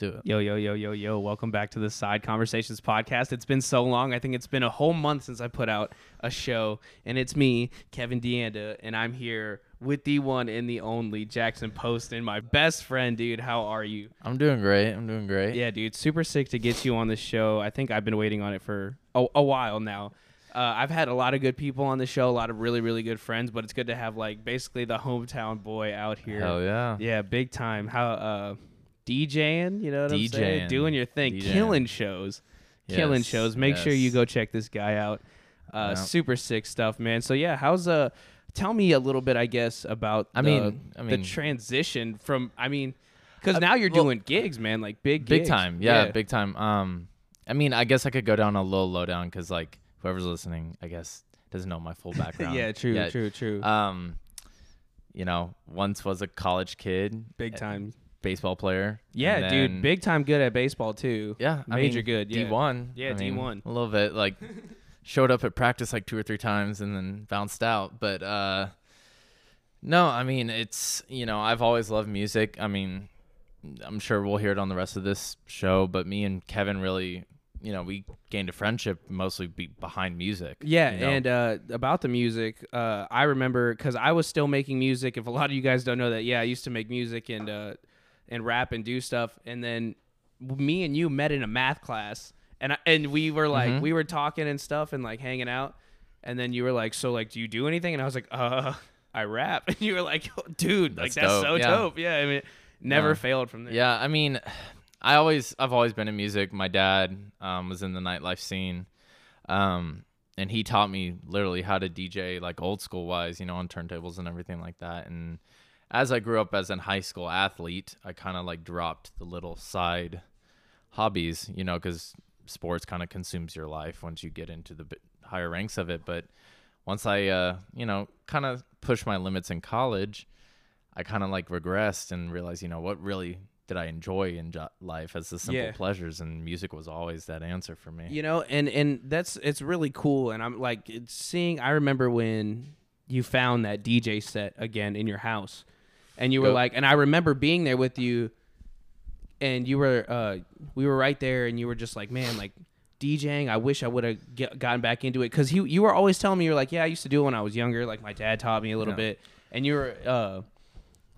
do it. Yo, yo, yo, yo, yo. Welcome back to the Side Conversations podcast. It's been so long. I think it's been a whole month since I put out a show. And it's me, Kevin Deanda, and I'm here with the one and the only Jackson Poston, my best friend, dude. How are you? I'm doing great. I'm doing great. Yeah, dude. Super sick to get you on the show. I think I've been waiting on it for a, a while now. Uh, I've had a lot of good people on the show, a lot of really, really good friends, but it's good to have like basically the hometown boy out here. Hell yeah. Yeah, big time. How uh DJing, you know what I'm saying? DJing. Doing your thing, DJing. killing shows. Killing Yes, shows. Make sure you go check this guy out. Uh Yeah. super sick stuff, man. So yeah, how's uh tell me a little bit I guess about I the, mean- I the mean- transition from I mean cuz Uh, now you're well, doing gigs, man, like big Big gigs. time. Yeah, big time. Um, I mean, I guess I could go down a little low down because like whoever's listening, I guess doesn't know my full background. yeah, true, yet. true, true. Um, you know, once was a college kid, big uh, time. Baseball player. Yeah, and dude, big time good at baseball too. Yeah, I major mean, good, yeah. D one. Yeah, D1. A little bit like showed up at practice like two or three times and then bounced out. But uh, no, I mean it's you know I've always loved music. I mean, I'm sure we'll hear it on the rest of this show. But me and Kevin really, you know, we gained a friendship mostly be behind music. Yeah, you know? and uh, about the music, uh, I remember because I was still making music. If a lot of you guys don't know that, yeah, I used to make music and uh, and rap and do stuff. And then me and you met in a math class, and I, and we were like Mhm. we were talking and stuff and like hanging out. And then you were like, "So like, do you do anything?" And I was like, "Uh, I rap." And you were like, "Oh, "Dude, like That's that's dope, so yeah. dope." Yeah, I mean, never Yeah. failed from there. Yeah, I mean, I always I've always been in music. My dad um, was in the nightlife scene, um, and he taught me literally how to DJ like old school wise, you know, on turntables and everything like that. And as I grew up as an high school athlete, I kind of like dropped the little side hobbies, you know, because sports kind of consumes your life once you get into the higher ranks of it. But once I, uh, you know, kind of pushed my limits in college, I kind of like regressed and realized, you know, what really did I enjoy in jo- life as the simple Yeah. pleasures, and music was always that answer for me. you know and and that's it's really cool and i'm like it's seeing i remember when you found that dj set again in your house and you were Yep. like and i remember being there with you and you were uh we were right there and you were just like man like DJing, I wish I would have gotten back into it because he, you were always telling me you were like, yeah, I used to do it when I was younger. Like my dad taught me a little Yeah. bit, and you were, uh,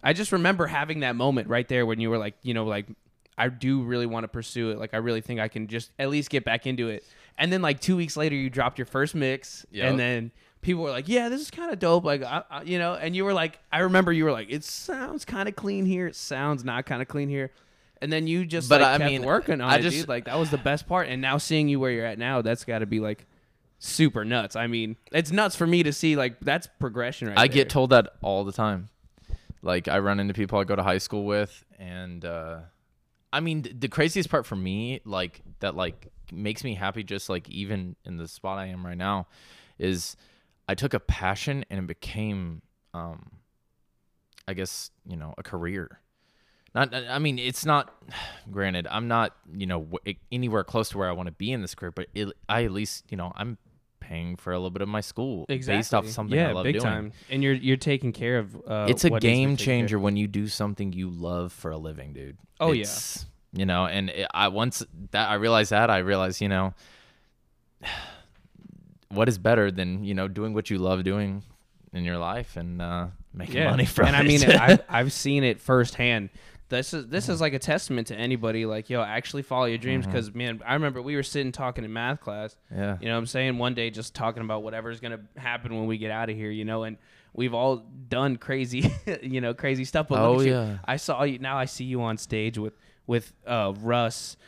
I just remember having that moment right there when you were like, you know, like I do really want to pursue it. Like I really think I can just at least get back into it. And then like two weeks later, you dropped your first mix, Yep. and then people were like, "Yeah, this is kind of dope." Like, I, I, you know, and you were like, I remember you were like, "It sounds kind of clean here. It sounds not kind of clean here." And then you just But like, I kept mean, working on I it, just- dude. Like that was the best part. And now seeing you where you're at now, that's got to be like super nuts. I mean, it's nuts for me to see. Like that's progression right I there. get told that all the time. Like I run into people I go to high school with, and uh, I mean th- the craziest part for me, like that, like makes me happy, just like even in the spot I am right now, is I took a passion and it became, um, I guess you know, a career. Not, I mean, it's not. Granted, I'm not, you know, anywhere close to where I want to be in this career, but it, I at least, you know, I'm paying for a little bit of my school exactly. based off something yeah, I love big doing time. And you're you're taking care of. Uh, it's a what needs to be game taken care of. changer when you do something you love for a living, dude. Oh, yeah. You know, and it, I once that I realized that I realized, you know, what is better than you know doing what you love doing in your life and uh, making money from it. and it. I mean, I've, I've seen it firsthand. This is this is like a testament to anybody. Like, yo, actually follow your dreams. Mm-hmm. Because man, I remember we were sitting talking in math class. yeah, You know, what I'm saying one day just talking about whatever's gonna happen when we get out of here. You know, and we've all done crazy, you know, crazy stuff. But Oh, look at you. I saw you now. I see you on stage with with uh, Russ.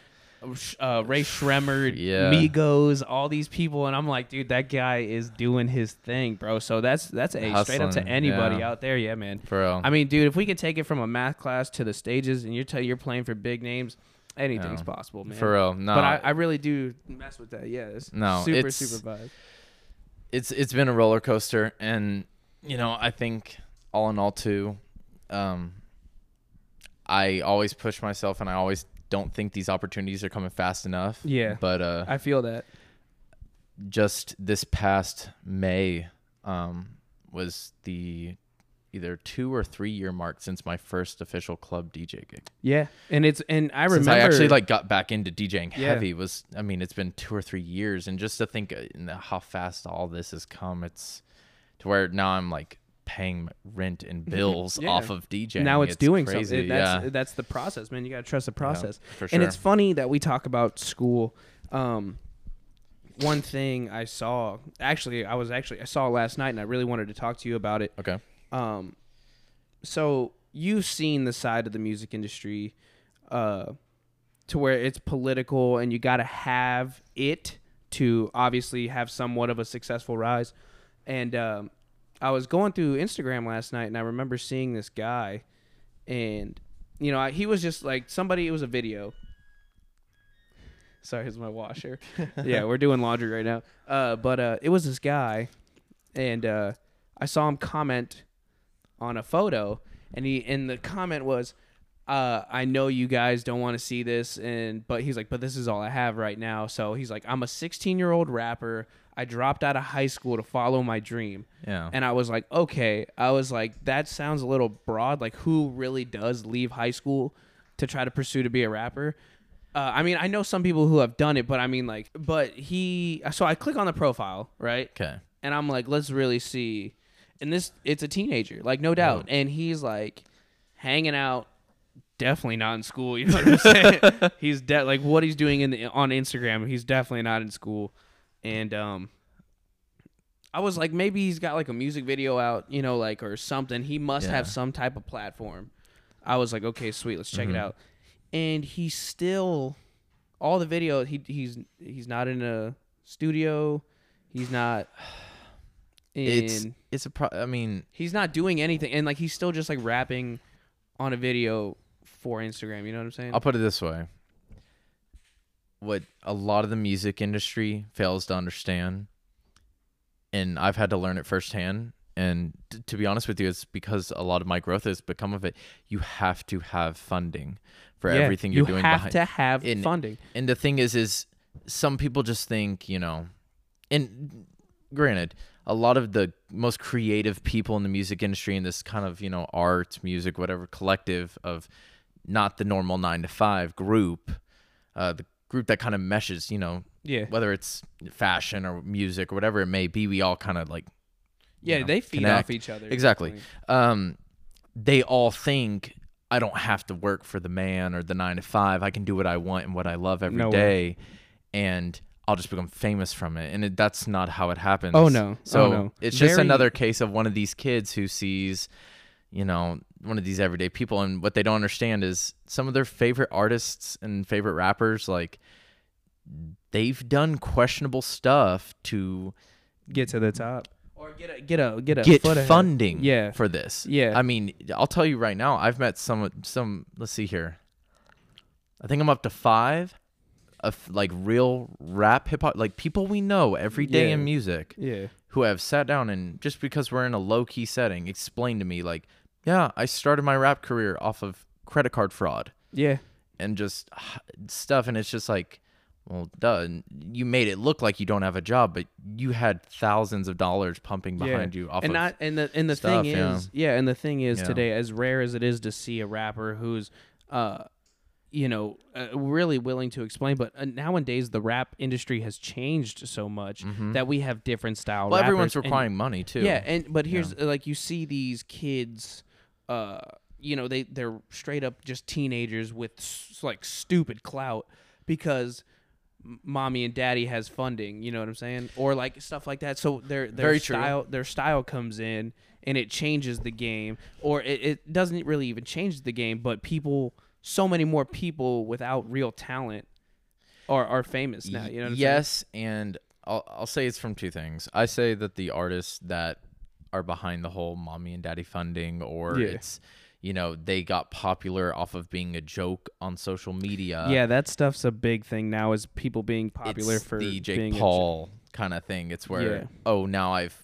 Uh, Rae Sremmurd, Yeah. Migos, all these people, and I'm like, dude, that guy is doing his thing, bro. So that's that's a straight up to anybody yeah. out there, yeah, man. for real. I mean, dude, if we could take it from a math class to the stages, and you're you're playing for big names, anything's Yeah. possible, man. for real. No, But I, I really do mess with that. Yeah, it's No, super it's- super vibe. it's it's been a roller coaster and you know i think all in all too um i always push myself and i always don't think these opportunities are coming fast enough Yeah. but uh I feel that. just this past may um was the either two or three year mark since my first official club DJ gig. Yeah, and it's and I Since remember I actually like got back into DJing Yeah. heavy was I mean it's been two or three years and just to think uh, in the- how fast all this has come it's to where now I'm like paying rent and bills Yeah. off of DJing. now it's, doing crazy. something. That's yeah, that's the process, man. You gotta trust the process. for sure. And it's funny that we talk about school. Um, one thing I saw, actually, I was actually I saw last night, and I really wanted to talk to you about it. okay. Um, so you've seen the side of the music industry, uh, to where it's political, and you got to have it to obviously have somewhat of a successful rise. And um, I was going through Instagram last night, and I remember seeing this guy, and you know, I, he was just like somebody. It was a video. Sorry, here's my washer. yeah, we're doing laundry right now. Uh, but uh, it was this guy, and uh, I saw him comment on a photo, and he and the comment was, uh, "I know you guys don't want to see this, and but he's like, but this is all I have right now." So he's like, "I'm a 16 year old rapper. I dropped out of high school to follow my dream." Yeah. And I was like, okay. I was like, that sounds a little broad. Like, who really does leave high school to try to pursue to be a rapper? Uh, I mean, I know some people who have done it, but I mean, like, but he. So I click on the profile, right? okay. And I'm like, let's really see. And this, it's a teenager, like, no doubt. And he's like hanging out, definitely not in school. You know what I'm saying? he's de- like what he's doing in the, on Instagram. He's definitely not in school. And um, I was like, maybe he's got like a music video out, you know, like or something. He must have some type of platform. I was like, okay, sweet, let's check it out. And he's still all the video. He he's he's not in a studio. He's not in. It's it's a pro- I mean he's not doing anything, and like he's still just like rapping on a video for Instagram. You know what I'm saying? I'll put it this way. What a lot of the music industry fails to understand, and I've had to learn it firsthand. And t- to be honest with you, it's because a lot of my growth has become of it. You have to have funding for Yeah, everything you're you doing. have behind. to have in- funding. and the thing is, is some people just think, you know, and granted, a lot of the most creative people in the music industry in this kind of, you know, art, music, whatever collective of not the normal nine to five group, uh, the group that kind of meshes, you know, Yeah, whether it's fashion or music or whatever it may be, we all kind of like, you yeah, know, they feed connect. off each other. Exactly. um, they all think I don't have to work for the man or the nine to five. I can do what I want and what I love every day, No way. and I'll just become famous from it. And it, that's not how it happens. Oh, no. So Oh, no. it's just Very- another case of one of these kids who sees, you know, one of these everyday people, and what they don't understand is some of their favorite artists and favorite rappers, like they've done questionable stuff to Get to the top, or get a get a get a get foot ahead. funding Yeah, for this. Yeah. I mean, I'll tell you right now, I've met some some let's see here. I think I'm up to 5 of like real rap hip hop like people we know every day Yeah. in music yeah, who have sat down and just because we're in a low key setting explained to me like, "Yeah, I started my rap career off of credit card fraud." yeah. and just stuff and it's just like well duh and you made it look like you don't have a job but you had thousands of dollars pumping behind you off and of not and the and the stuff, thing yeah. is yeah and the thing is Yeah. today as rare as it is to see a rapper who's uh you know uh, really willing to explain but uh, nowadays the rap industry has changed so much that we have different style Mm-hmm. well everyone's rappers, and- requiring money too yeah and but here's uh, like you see these kids uh you know they they're straight up just teenagers with s- like stupid clout because mommy and daddy has funding you know what i'm saying or like stuff like that so their their Very true. style their style comes in and it changes the game or it, it doesn't really even change the game but people so many more people without real talent are are famous now you know what I'm saying? yes and I'll, I'll say it's from two things i say that the artists that are behind the whole mommy and daddy funding or Yeah. it's you know they got popular off of being a joke on social media yeah that stuff's a big thing now is people being popular it's for the Jake Paul kind of thing. It's where Yeah. oh now I've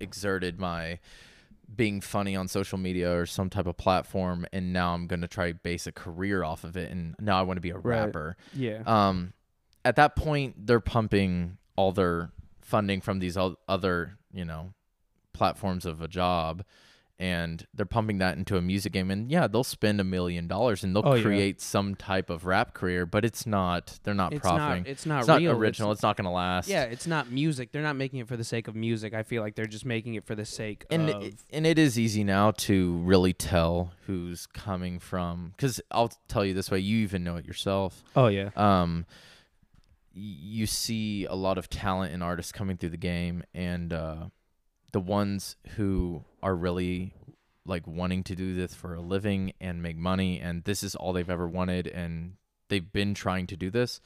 exerted my being funny on social media or some type of platform, and now I'm gonna try base a career off of it, and now I want to be a Right. rapper. yeah Um, at that point, they're pumping all their funding from these other you know platforms of a job. and they're pumping that into a music game and yeah they'll spend a million dollars and they'll Oh, yeah. create some type of rap career but it's not they're not It's profiting not. It's not it's not original it's, not gonna last yeah, it's not music. They're not making it for the sake of music. I feel like they're just making it for the sake and of. it, and it is easy now to really tell who's coming from because i'll tell you this way you even know it yourself oh yeah. um you see a lot of talent and artists coming through the game and uh the ones who are really like wanting to do this for a living and make money and this is all they've ever wanted and they've been trying to do this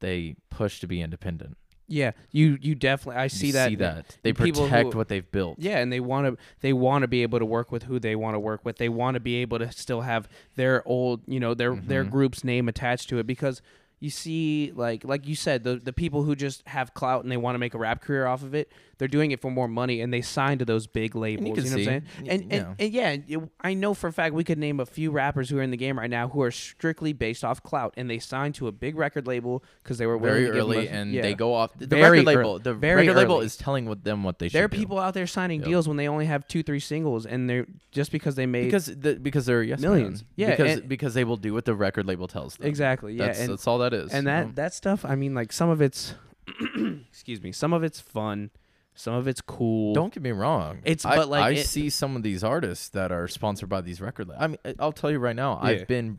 they push to be independent Yeah, you you definitely. I You see that. see that they people who- protect what they've built Yeah, and they want to they want to be able to work with who they want to work with. They want to be able to still have their old, you know, their their Mhm. group's name attached to it because you see like like you said the the people who just have clout and they want to make a rap career off of it, they're doing it for more money and they sign to those big labels, you, can know what I'm see, saying? And you and, and yeah, it- I know for a fact we could name a few rappers who are in the game right now who are strictly based off clout and they signed to a big record label because they were very to give them early and yeah. they go off the Very record label the very record label is telling them what they should There are do. people out there signing Yep. deals when they only have two, three singles, and they're just because they made because the, because they're yes Millions. man. Yeah, because and- because they will do what the record label tells them exactly, yeah, that's, and that's all that is and that know? that stuff. I mean, like some of it's, excuse me, some of it's fun, some of it's cool. don't get me wrong It's- I, but, like, I it- see some of these artists that are sponsored by these record labels i mean i'll tell you right now Yeah. i've been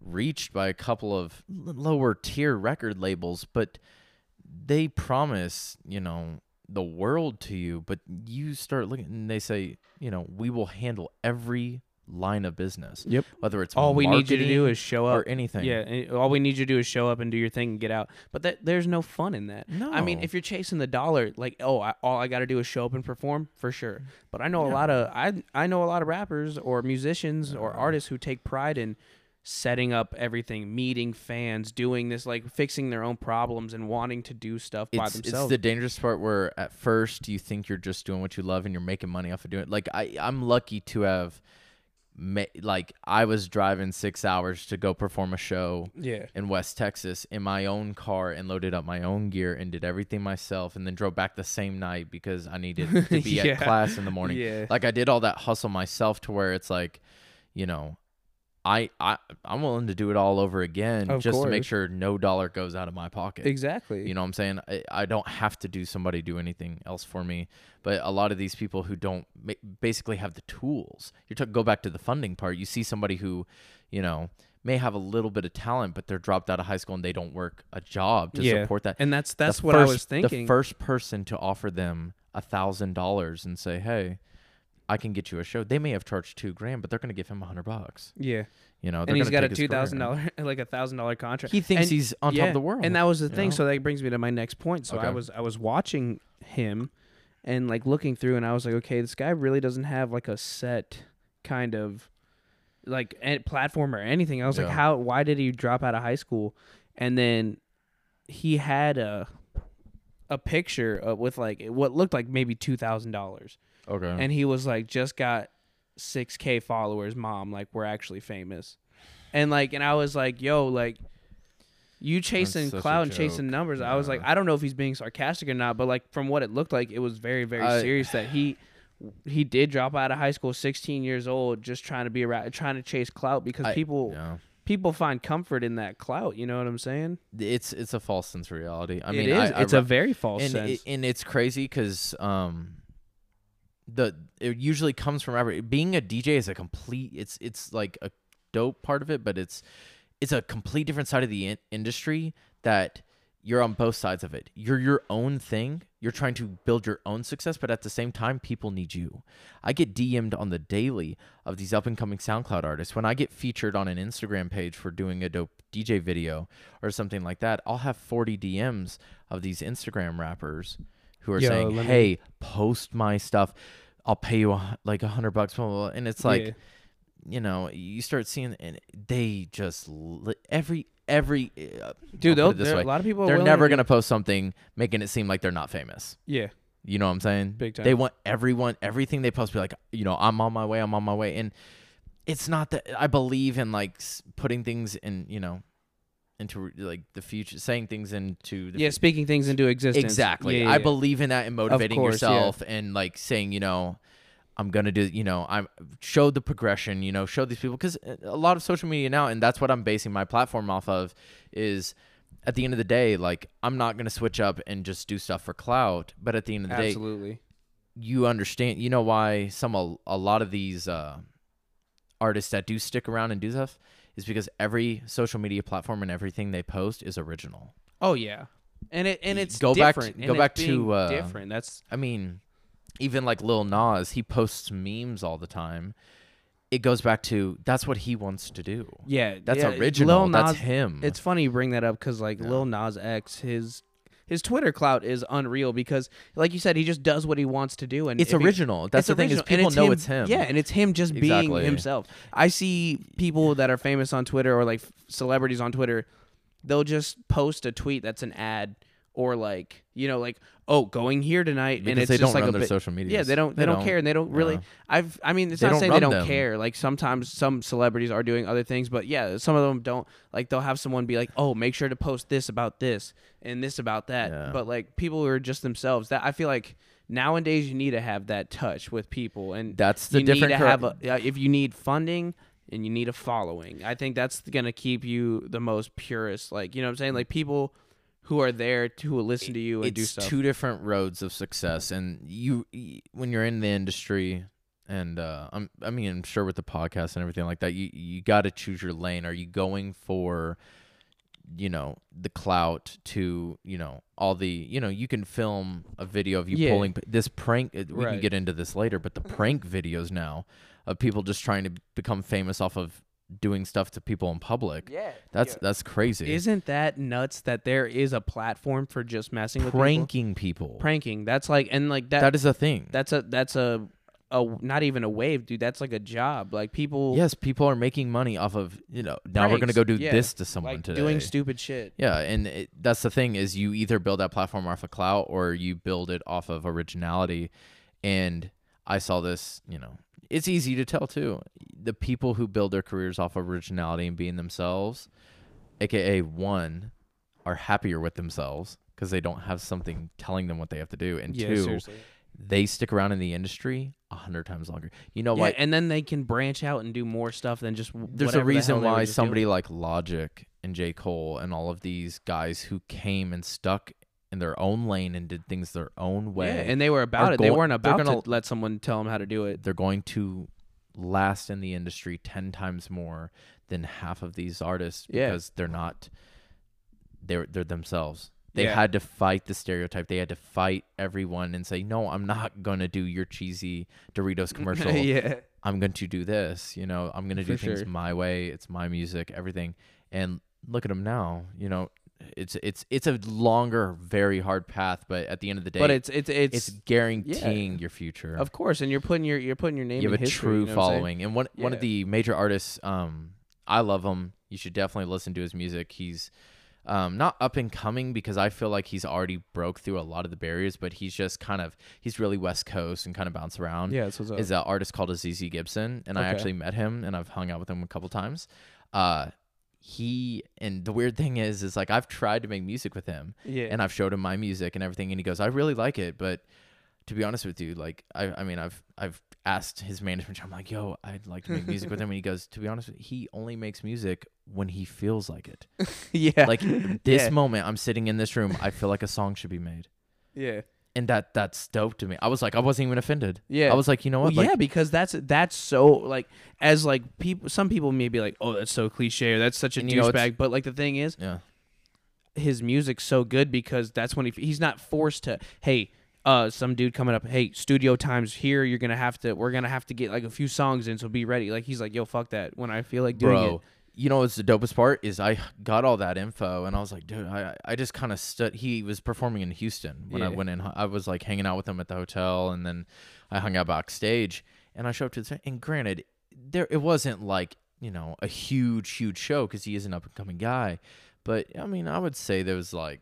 reached by a couple of lower tier record labels but they promise you know the world to you but you start looking and they say you know we will handle every line of business Yep. whether it's All we need you to do is show up or anything Yeah, eh, all we need you to do is show up and do your thing and get out. But that, there's no fun in that. No. I mean, if you're chasing the dollar, like, oh, I, all I got to do is show up and perform, for sure. But I know a lot of I I know a lot of rappers or musicians or uh-huh. artists who take pride in setting up everything, meeting fans, doing this, like fixing their own problems and wanting to do stuff by it's, it's themselves. the dangerous part where at first you think you're just doing what you love and you're making money off of doing it. Like I, I'm lucky to have, ma- like I was driving six hours to go perform a show yeah. in West Texas in my own car and loaded up my own gear and did everything myself and then drove back the same night because I needed to be Yeah. at class in the morning. Yeah. Like I did all that hustle myself to where it's like, you know, I I I'm willing to do it all over again Of just to make sure no dollar goes out of my pocket. Exactly. You know what I'm saying? I, I don't have to do somebody do anything else for me. But a lot of these people who don't basically have the tools. You go back to the funding part. You see somebody who, you know, may have a little bit of talent, but they're dropped out of high school and they don't work a job to Yeah. support that. and that's The that's what I was thinking. The first person to offer them a thousand dollars and say, "Hey, I can get you a show." They may have charged two grand, but they're going to give him a hundred bucks. yeah. You know, and they're got a two thousand dollar, like a thousand dollar contract. He thinks And- he's on top of the world. and that was the thing. know? So that brings me to my next point. So I was I was watching him, and like looking through, and I was like, okay, this guy really doesn't have like a set kind of like platform or anything. I was like, how? Why did he drop out of high school? And then he had a a picture of, with like what looked like maybe two thousand dollars okay. and he was like just got 6k followers mom like we're actually famous and like and i was like yo like you chasing such a clout and chasing joke. numbers i was like i don't know if he's being sarcastic or not but like from what it looked like it was very very I- serious that he he did drop out of high school 16 years old just trying to be around trying to chase clout because I- people yeah. people find comfort in that clout you know what i'm saying it's it's a false sense of reality. I It mean, is. I, I it's re- a very false and sense it, and it's crazy because um, the it usually comes from every being a DJ is a complete. It's it's like a dope part of it, but it's it's a complete different side of the in- industry that you're on both sides of it. You're your own thing. You're trying to build your own success, but at the same time, people need you. I get DM'd on the daily of these up and coming SoundCloud artists. When I get featured on an Instagram page for doing a dope DJ video or something like that, I'll have 40 DMs of these Instagram rappers who are Yo, saying, let me- "Hey, post my stuff. I'll pay you a, like a hundred bucks." Blah, blah, blah. And it's like, Yeah. you know, you start seeing, and they just li- every every uh, dude I'll they'll- it this there- way. a lot of people are they're willing never to gonna post something making it seem like they're not famous. yeah You know what I'm saying? Big time. They want everyone, everything they post, to be like, you know, I'm on my way, I'm on my way, and it's not that I believe in like s- putting things in, you know, into like the future, saying things into the yeah speaking things into existence Exactly. Yeah, I yeah. believe in that and motivating course, yeah. yourself and like saying, you know, I'm gonna do, you know, I'm show the progression, you know, show these people because a lot of social media now, and that's what I'm basing my platform off of, is at the end of the day, like I'm not gonna switch up and just do stuff for clout, but at the end of the day, Absolutely. you understand, you know, why some a, a lot of these uh, artists that do stick around and do stuff is because every social media platform and everything they post is original. Oh yeah. And it and it's go back to- go back to, uh, different. That's I mean, even like Lil Nas, he posts memes all the time. It goes back to that's what he wants to do. yeah. That's yeah, original. Lil that's him. It's funny you bring that up because like Yeah. Lil Nas X, his his Twitter clout is unreal because, like you said, he just does what he wants to do, and it's if he- original. That's it's the thing is people know him- it's him. Yeah, and it's him just being himself. I see people that are famous on Twitter or like celebrities on Twitter, they'll just post a tweet that's an ad or like you know like oh going here tonight and it's they just don't like run a their bit, social media yeah they don't they, don't, care and they don't really. I've I mean it's They not saying they don't them. care like sometimes some celebrities are doing other things but yeah some of them don't like they'll have someone be like oh make sure to post this about this and this about that Yeah. but like people who are just themselves that I feel like nowadays you need to have that touch with people and That's the you different. need to have a if you need funding and you need a following i think that's gonna keep you the most purest like you know what i'm saying like people who are there to who will listen to you and do it's stuff two different roads of success, and you when you're in the industry. And uh, I'm, I mean, I'm sure with the podcast and everything like that, you you got to choose your lane. Are you going for you know the clout to you know all the you know you can film a video of you Yeah. pulling this prank uh, we can get into this later but the prank videos now of people just trying to become famous off of doing stuff to people in public. Yeah that's that's crazy. Isn't that nuts that there is a platform for just messing with people? pranking people. Pranking. That's like and like that, that is a thing. That's a that's a a not even a wave dude. That's like a job. Like people yes people are making money off of you know now we're gonna go do yeah. this to someone like today. doing stupid shit. Yeah, and it, that's the thing is you either build that platform off of clout or you build it off of originality. And I saw this, you know, it's easy to tell too. The people who build their careers off of originality and being themselves, aka one, are happier with themselves because they don't have something telling them what they have to do, and yeah two, seriously they stick around in the industry a hundred times longer. You know yeah, and then they can branch out and do more stuff than just There's a whatever the reason why just doing. somebody like Logic and J. Cole and all of these guys who came and stuck in their own lane and did things their own way, Yeah, and they were about it. They weren't they're about gonna- to let someone tell them how to do it. they're going to last in the industry 10 times more than half of these artists Yeah. because they're not they're they're themselves. They Yeah. had to fight the stereotype. They had to fight everyone and say, "No, I'm not going to do your cheesy Doritos commercial. yeah, I'm going to do this. You know, I'm going to do For things sure. my way. It's my music, everything. And look at them now. You know, it's it's it's a longer, very hard path, but at the end of the day, but it's it's it's, it's guaranteeing your future. of course, and you're putting your you're putting your name. you have in a history, true you know what I'm saying? following, and one one of the major artists, um, I love him. You should definitely listen to his music. He's um, not up and coming because I feel like he's already broke through a lot of the barriers, but he's just kind of he's really West Coast and kind of bounce around Yeah, that's what's up. is an artist called Azizi Gibson, and I actually met him and I've hung out with him a couple times. Uh, he and the weird thing is, is like I've tried to make music with him, yeah, and I've showed him my music and everything, and he goes, "I really like it," but to be honest with you, like I, I mean, I've I've asked his management, I'm like, "Yo, I'd like to make music with him," and he goes, "To be honest, with you, he only makes music when he feels like it. yeah, Like this Yeah. moment, I'm sitting in this room, I feel like a song should be made." yeah, And that that's dope to me. I was like, I wasn't even offended. yeah. I was like, you know Well, what? Like, yeah, because that's that's so like as like people. Some people may be like, "Oh, that's so cliche," or "That's such a And you know, douchebag." But like the thing is, yeah. his music's so good because that's when he he's not forced to. Hey, uh, some dude coming up. Hey, studio times here. You're gonna have to. We're gonna have to get like a few songs in, so be ready. Like he's like, "Yo, fuck that." When I feel like doing bro. it, You know it's the dopest part is I got all that info and I was like, dude, I I just kind of stood. He was performing in Houston when I went in. I was like hanging out with him at the hotel and then I hung out backstage and I showed up to the and granted, there it wasn't like you know a huge huge show because he is an up and coming guy, but I mean I would say there was like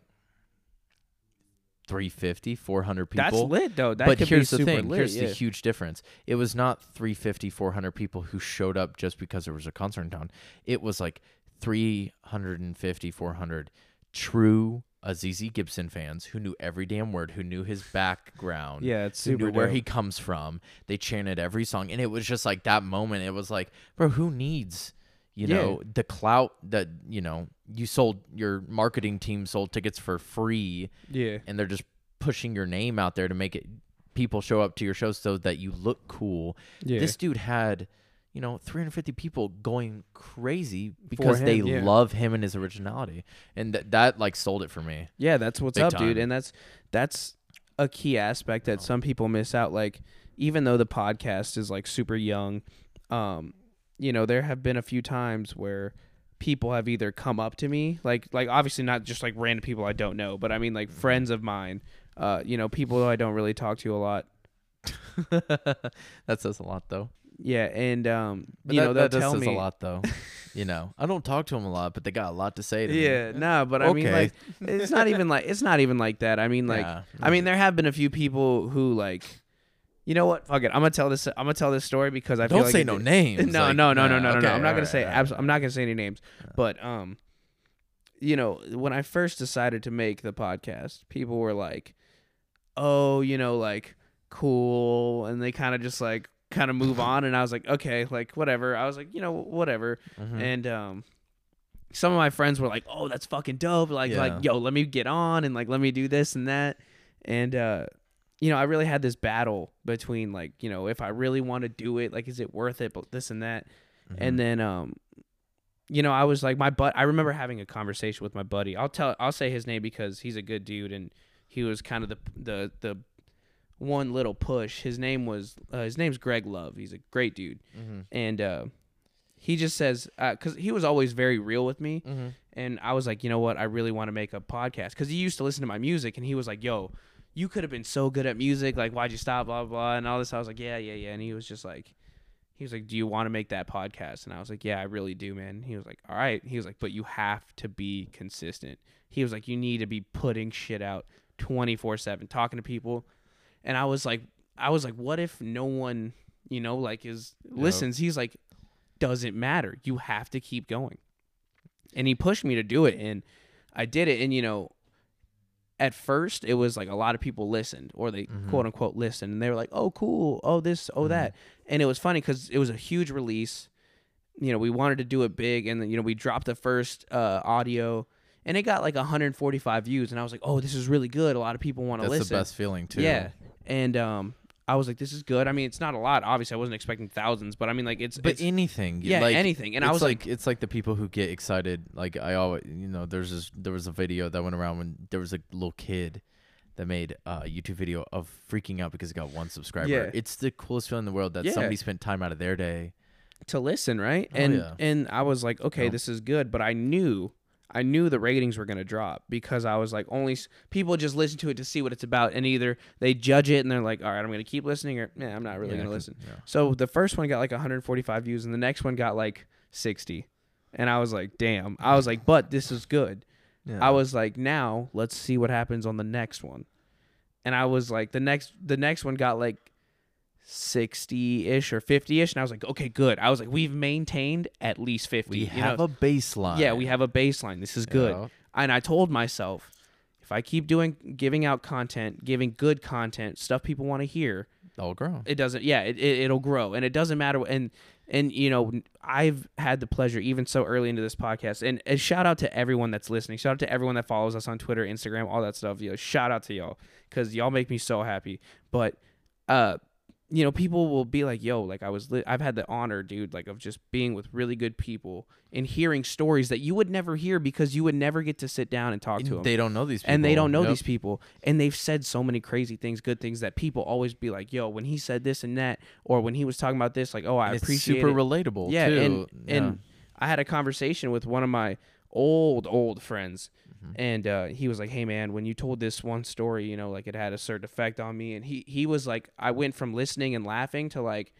350 400 people that's lit though. That but here's be the thing lit. here's yeah. the huge difference it was not 350 400 people who showed up just because there was a concert in town it was like 350 400 true Azizi Gibson fans who knew every damn word, who knew his background. Yeah, it's who super knew where he comes from. They chanted every song, and it was just like that moment. It was like, bro, who needs, you Yeah. know, the clout that you know you sold your marketing team sold tickets for free, Yeah. and they're just pushing your name out there to make it people show up to your show so that you look cool. Yeah. This dude had. You know, 350 people going crazy because they yeah. love him and his originality, and that that like sold it for me. Yeah, that's what's Big up, dude. And that's that's a key aspect that some people miss out. Like, even though the podcast is like super young, um, you know, there have been a few times where people have either come up to me, like like obviously not just like random people I don't know, but I mean like friends of mine, uh, you know, people who I don't really talk to a lot. that says a lot, though. Yeah, and um, But you that, know, that does tell says me a lot, though. you know, I don't talk to them a lot, but they got a lot to say to me. Yeah, no, but I mean like it's not even like it's not even like that. I mean like Yeah. I mean there have been a few people who like you know what? Fuck it. I'm gonna tell this. I'm gonna tell this story because I Don't like say it no did- names. No, like, no, no, no, no, no, okay, no. I'm not gonna say. alright. abs- I'm not gonna say any names. But um, you know, when I first decided to make the podcast, people were like, "Oh, you know, like cool," and they kind of just like kind of move on, and I was like, "Okay, like whatever." I was like, you know, whatever, Mhm. and um. Some of my friends were like, "Oh, that's fucking dope!" Like, Yeah. like, yo, let me get on and like, let me do this and that, and uh, you know, I really had this battle between like, you know, if I really want to do it, like, is it worth it? But this and that, Mm-hmm. and then um, you know, I was like, my butt. I remember having a conversation with my buddy. I'll tell, I'll say his name because he's a good dude, and he was kind of the the the one little push. His name was uh, his name's Greg Love. He's a great dude, Mhm. and uh, he just says because he was always very real with me. Mhm. And I was like, you know what? I really want to make a podcast because he used to listen to my music, and he was like, yo, you could have been so good at music. Like, why'd you stop? Blah, blah, blah. And all this. I was like, yeah, yeah, yeah. And he was just like, he was like, do you want to make that podcast? And I was like, yeah, I really do, man. He was like, all right. He was like, but you have to be consistent. He was like, you need to be putting shit out 24 7, talking to people. And I was like, I was like, what if no one, you know, like is listens? He's like, doesn't matter. You have to keep going. And he pushed me to do it and I did it and you know at first it was like a lot of people listened or they Mhm. quote unquote listened and they were like, "Oh cool. Oh this, oh Mhm. that." And it was funny cuz it was a huge release. You know, we wanted to do it big and then you know we dropped the first uh audio and it got like 145 views and I was like, "Oh, this is really good. A lot of people want to listen. That's listen." the best feeling too. Yeah. And um I was like, "This is good." I mean, it's not a lot. Obviously, I wasn't expecting thousands, but I mean, like, it's But it's, anything, yeah, like, anything. And I was like, it's like the people who get excited. Like I always, you know, there's this, there was a video that went around when there was a little kid that made a YouTube video of freaking out because he got one subscriber. Yeah. It's the coolest feeling in the world that Yeah. somebody spent time out of their day. to listen, right? Oh, and yeah. and I was like, okay, this is good, but I knew I knew the ratings were going to drop because I was like only people just listen to it to see what it's about and either they judge it and they're like, "All right, I'm going to keep listening," or "Yeah, I'm not really Yeah, going to listen." yeah. So the first one got like 145 views and the next one got like 60. And I was like, "Damn." I was like, "But this is good." Yeah. I was like, "Now, let's see what happens on the next one." And I was like, the next the next one got like 60-ish or 50-ish and I was like, "Okay, good." I was like, "We've maintained at least 50." we you have know? a baseline. Yeah, we have a baseline. This is good. Yeah. And I told myself, if I keep doing giving out content, giving good content, stuff people want to hear, it'll grow. it doesn't yeah it, it it'll grow and it doesn't matter and and you know i've had the pleasure even so early into this podcast and, and shout out to everyone that's listening shout out to everyone that follows us on twitter instagram all that stuff you know shout out to y'all because y'all make me so happy but uh you know people will be like yo like i was li- i've had the honor dude like of just being with really good people and hearing stories that you would never hear because you would never get to sit down and talk to them They don't know these people. and they don't know Yep. these people and they've said so many crazy things good things that people always be like yo when he said this and that or when he was talking about this like oh i And it's appreciate super it. relatable. yeah too. and Yeah. and i had a conversation with one of my old old friends Mm-hmm. and uh, he was like hey man when you told this one story you know like it had a certain effect on me and he he was like i went from listening and laughing to like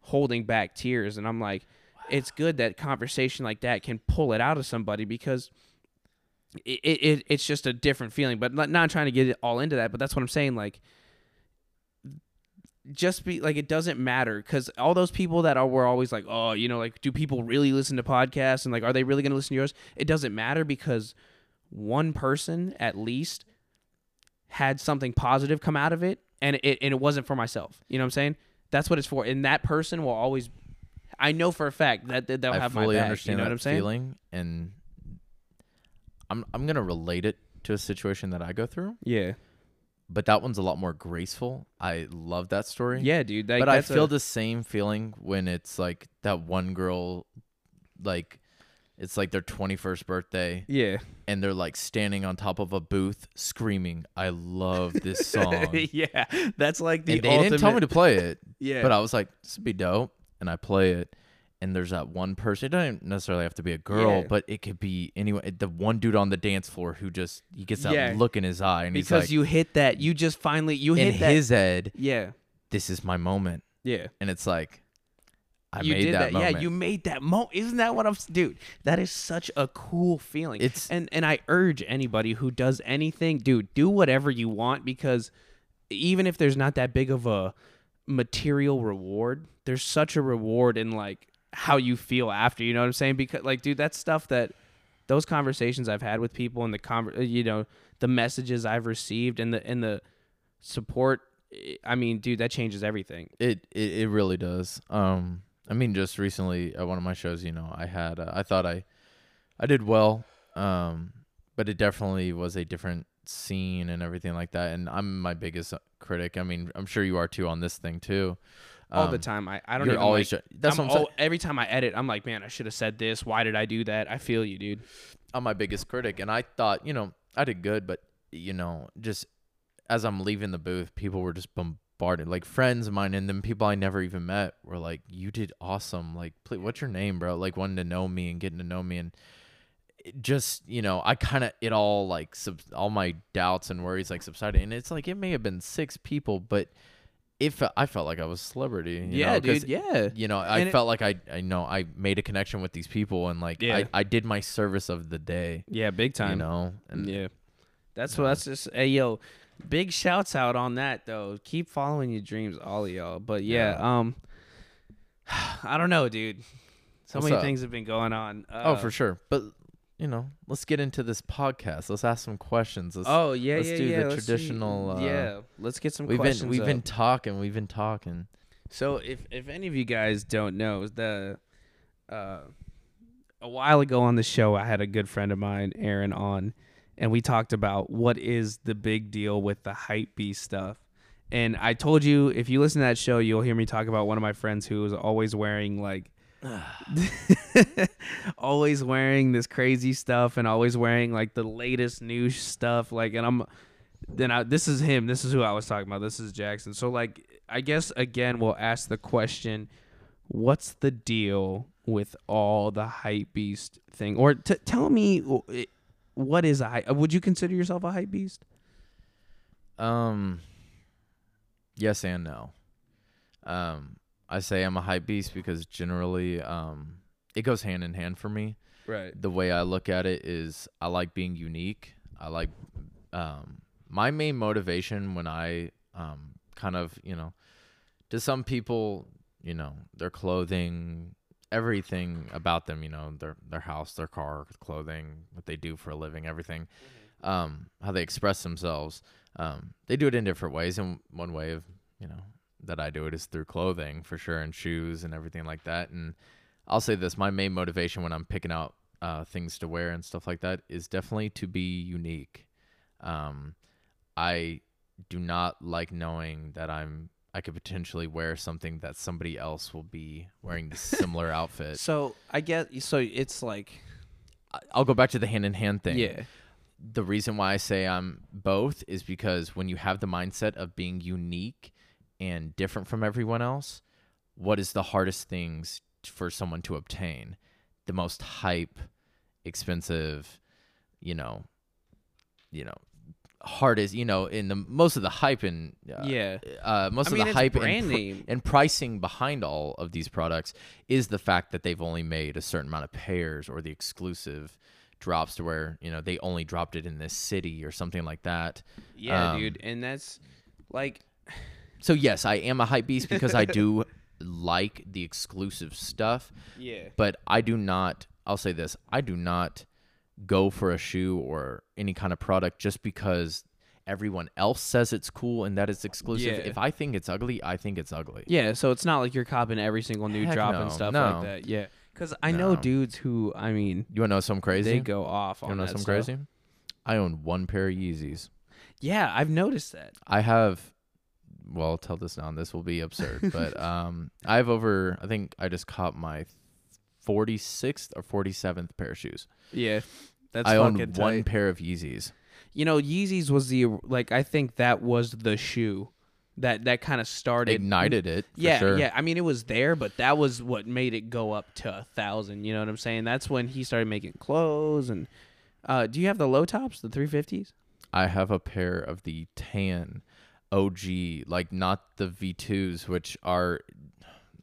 holding back tears and i'm like it's good that conversation like that can pull it out of somebody because it, it it's just a different feeling. But not, not trying to get it all into that but that's what i'm saying like just be like it doesn't matter because all those people that are were always like oh you know like do people really listen to podcasts? and like are they really going to listen to yours? It doesn't matter because one person at least had something positive come out of it and it and it wasn't for myself. You know what I'm saying? That's what it's for. And that person will always I know for a fact that that they'll I have fully my back. understand you know that what I'm saying? feeling, and I'm I'm gonna relate it to a situation that I go through, Yeah. but that one's a lot more graceful. I love that story. Yeah, dude. Like, but I that's a- feel the same feeling when it's like that one girl, like it's like their 21st birthday, Yeah. and they're like standing on top of a booth screaming, "I love this song." yeah. That's like the and they didn't tell me to play it, Yeah. but I was like, "This would be dope," and I play it. And there's that one person. It doesn't necessarily have to be a girl, Yeah. but it could be anyone. The one dude on the dance floor who just he gets that Yeah. look in his eye, and because he's like, you hit that, you just finally you in hit that. his head, yeah. this is my moment, Yeah. and it's like, I you made did that, moment. Yeah, you made that moment. Isn't that what I'm dude? That is such a cool feeling. It's- and and I urge anybody who does anything, dude, do whatever you want because even if there's not that big of a material reward, there's such a reward in like how you feel after. You know what I'm saying? Because like, dude, that's stuff that those conversations I've had with people and the conver- uh, you know the messages I've received and the and the support. I mean, dude, that changes everything. It, it it really does. Um, I mean, just recently at one of my shows, you know, I had uh, I thought I I did well, um, but it definitely was a different scene and everything like that. And I'm my biggest uh, critic. I mean, I'm sure you are too on this thing too. all the Um, time. I, I don't even always like, try- that's I'm what I'm saying. every time I edit, I'm like, man, I should have said this. Why did I do that? I feel you, dude. I'm my biggest critic, and I thought, you know, I did good, but you know, just as I'm leaving the booth, people were just bombarded, like friends of mine, and then people I never even met were like, "You did awesome! Like, please, what's your name, bro?" Like, wanting to know me and getting to know me, and it just you know, I kind of it all like sub- all my doubts and worries like subsided, and it's like it may have been six people, but if I felt like I was a celebrity, you know, 'cause Yeah. you know i And it- felt like I, I know i made a connection with these people and like Yeah. I, I did my service of the day Yeah, big time. you know and yeah. That's you what that's just hey yo, big shouts out on that though. Keep following your dreams, all of y'all. But yeah, um I don't know, dude. So What's many up? things have been going on. Uh, oh for sure but you know let's get into this podcast let's ask some questions let's, Oh yeah, let's yeah, do the let's see. traditional, uh, yeah, let's get some we've questions. been we've up. been talking we've been talking So if if any of you guys don't know, the uh a while ago on the show I had a good friend of mine, Aaron, on and we talked about what is the big deal with the hype beast stuff. And I told you if you listen to that show, you'll hear me talk about one of my friends who was always wearing like always wearing this crazy stuff and always wearing like the latest new stuff like and I'm then I this is him. This is who I was talking about. This is Jackson. So like I guess again we'll ask the question what's the deal with all the hype beast thing? Or t- tell me what is a hype would you consider yourself a hype beast? Um yes and no. Um i say i'm a hype beast because generally um it goes hand in hand for me. Right. The way I look at it is I like being unique. I like um, my main motivation when I um, kind of, you know, to some people, you know, their clothing, everything about them, you know, their their house, their car, clothing, what they do for a living, everything, um, how they express themselves. Um, they do it in different ways, and one way of, you know, that I do it is through clothing for sure, and shoes and everything like that, and I'll say this: my main motivation when I'm picking out uh, things to wear and stuff like that is definitely to be unique. Um, I do not like knowing that I'm I could potentially wear something that somebody else will be wearing the similar outfit. so I guess so it's like I'll go back to the hand in hand thing. yeah The reason why I say I'm both is because when you have the mindset of being unique and different from everyone else, what is the hardest things for someone to obtain? The most hype, expensive, you know, you know, hardest, you know, in the most of the hype and uh, yeah uh, most I of mean the hype brand and, name and pricing behind all of these products is the fact that they've only made a certain amount of pairs or the exclusive drops to where you know they only dropped it in this city or something like that. yeah Um, dude and that's like So yes, I am a hype beast because I do like the exclusive stuff, yeah but I do not. I'll say this: I do not go for a shoe or any kind of product just because everyone else says it's cool and that it's exclusive. Yeah. If I think it's ugly, I think it's ugly. Yeah, so it's not like you're copping every single new Heck drop no, and stuff no. like that. Yeah, because I know dudes who, I mean, You want to know something crazy? they go off you on want to know that something crazy? I own one pair of Yeezys. Yeah, I've noticed that. I have well, I'll tell this now and this will be absurd, but um I have over I think I just caught my 46th or 47th pair of shoes. Yeah, that's I own fucking one pair of Yeezys. You know, Yeezys was the like I think that was the shoe that that kind of started Ignited it. For Yeah, sure. yeah. I mean, it was there, but that was what made it go up to a thousand. You know what I'm saying? That's when he started making clothes. And uh, do you have the low tops, the 350s? I have a pair of the tan OG, like not the V2s, which are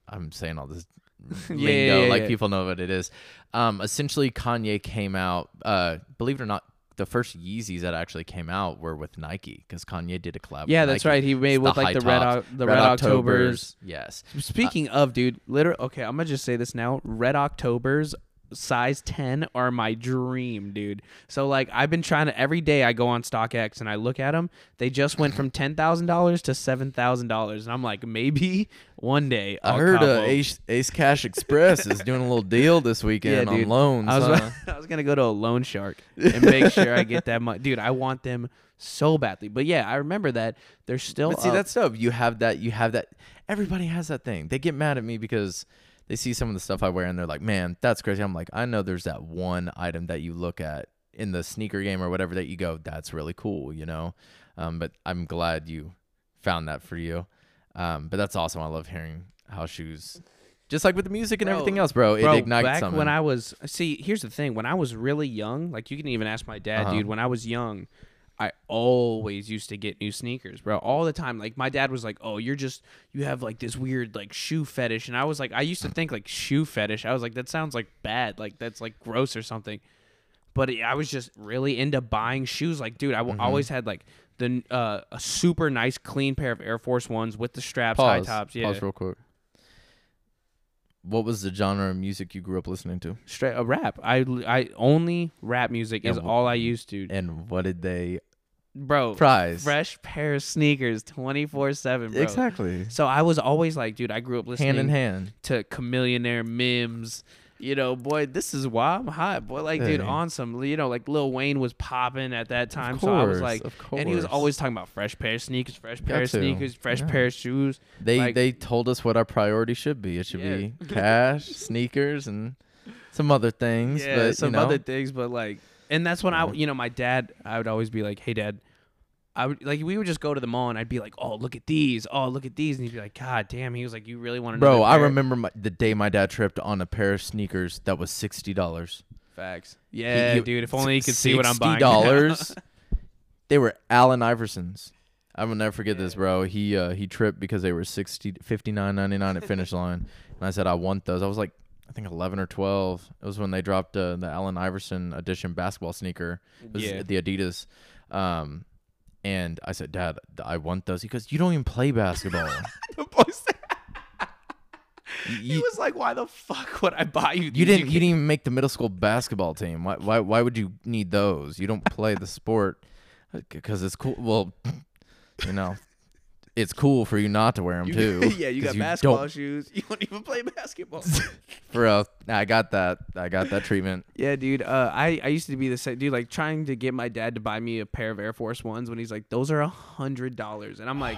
I'm saying all this Yeah, lingo, yeah, yeah, like people know what it is. Um, essentially, Kanye came out. Uh, believe it or not, the first Yeezys that actually came out were with Nike because Kanye did a collab. Yeah, that's Nike. right. He made It's with the like the red, o- the red, Octobers. Yes. Speaking of, dude, literally. Okay, I'm gonna just say this now. Red Octobers, size 10, are my dream, dude. So like, I've been trying to every day. I go on StockX and I look at them. They just went from ten thousand dollars to seven thousand dollars, and I'm like, maybe one day. I I'll heard cop uh. Ace, Ace Cash Express is doing a little deal this weekend dude. on loans. I was, huh? I was gonna go to a loan shark and make sure I get that money, dude. I want them so badly. But yeah, I remember that they're still. But see, up. that's stuff. You have that. You have that. Everybody has that thing. They get mad at me because they see some of the stuff I wear and they're like, "Man, that's crazy." I'm like, I know there's that one item that you look at in the sneaker game or whatever that you go, "That's really cool," you know. Um, but I'm glad you found that for you. Um, but that's awesome. I love hearing how shoes, just like with the music and Bro, everything else, bro. It Bro, ignites back something. when I was see, here's the thing. When I was really young, like you can even ask my dad, Uh-huh. dude. When I was young, I always used to get new sneakers, bro. All the time. Like my dad was like, "Oh, you're just you have like this weird like shoe fetish," and I was like, I used to think like shoe fetish. I was like, that sounds like bad, like that's like gross or something. But it- I was just really into buying shoes. Like, dude, I w- Mm-hmm. always had like the uh, a super nice clean pair of Air Force Ones with the straps, pause, high tops. Yeah, pause real quick. What was the genre of music you grew up listening to, straight a rap. I I only rap music is And wh- all I used to. and what did they Bro, prize? fresh pair of sneakers 24/7, bro. Exactly. So I was always like, dude, I grew up listening Hand in hand. to Chamillionaire Mims. You know, boy, this is why I'm hot. Boy, like, dude, on some, you know, like Lil Wayne was popping at that time. Of so I was like, of and he was always talking about fresh pair of sneakers, fresh Got pair of to. sneakers, fresh Yeah. pair of shoes. They Like- they told us what our priority should be. It should Yeah. be cash, sneakers, and some other things. yeah, but, some you know, other things, but like, and that's when I, you know, my dad, I would always be like, hey, dad. I would like we would just go to the mall and I'd be like, "Oh, look at these! Oh, look at these!" And he'd be like, "God damn!" He was like, "You really want to?" Bro, I remember my, the day my dad tripped on a pair of sneakers that was sixty dollars. Facts. Yeah, you- dude. If only you could see what I'm buying. dollars. they were Allen Iversons. I will never forget this, bro. He uh, he tripped because they were 60 59.99 at finish line, and I said I want those. I was like, I think eleven or twelve. It was when they dropped uh, the Allen Iverson edition basketball sneaker. It was Yeah. the Adidas. Um, and I said, Dad, I want those. He goes, You don't even play basketball. The boy said- You- he was like, "Why the fuck would I buy you?" you didn't. You didn't even make the middle school basketball team. Why? Why? Why would you need those? You don't play the sport because it's cool. Well, you know, it's cool for you not to wear them You- too. yeah, you got basketball don't- shoes. You don't even play basketball. Bro, I got that. I got that treatment. yeah, dude. Uh, I I used to be the same dude. Like trying to get my dad to buy me a pair of Air Force Ones when he's like, "Those are a hundred dollars," and I'm like,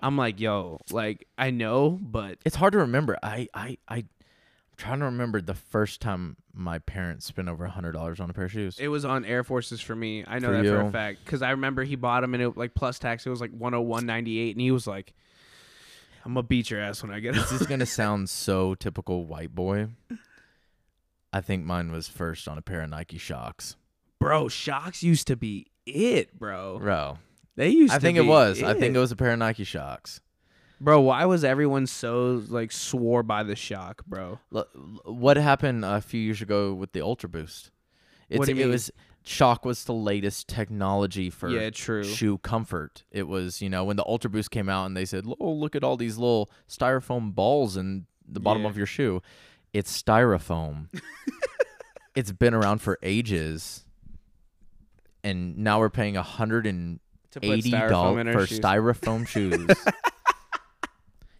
I'm like, yo, like I know, but It's hard to remember. I I I. Trying to remember the first time my parents spent over a hundred dollars on a pair of shoes. it was on Air Forces for me. I know For that for a fact because I remember he bought them and it like plus tax. It was like 101.98, and he was like, "I'm gonna beat your ass when I get this home." is gonna sound so typical white boy. I think mine was first on a pair of Nike Shox. bro, Shox used to be it, bro. Bro, They used. I to think it be was. I think it was a pair of Nike Shox. Bro, why was everyone so like swore by the shock, bro? L- what happened a few years ago with the Ultra Boost? It's, do you it mean? was Shock was the latest technology for Yeah, true. shoe comfort. It was you know when the Ultra Boost came out and they said, "Oh, look at all these little styrofoam balls in the bottom Yeah. of your shoe." It's styrofoam. it's been around for ages. and now we're paying a hundred and To put eighty styrofoam dollars for shoes. styrofoam shoes.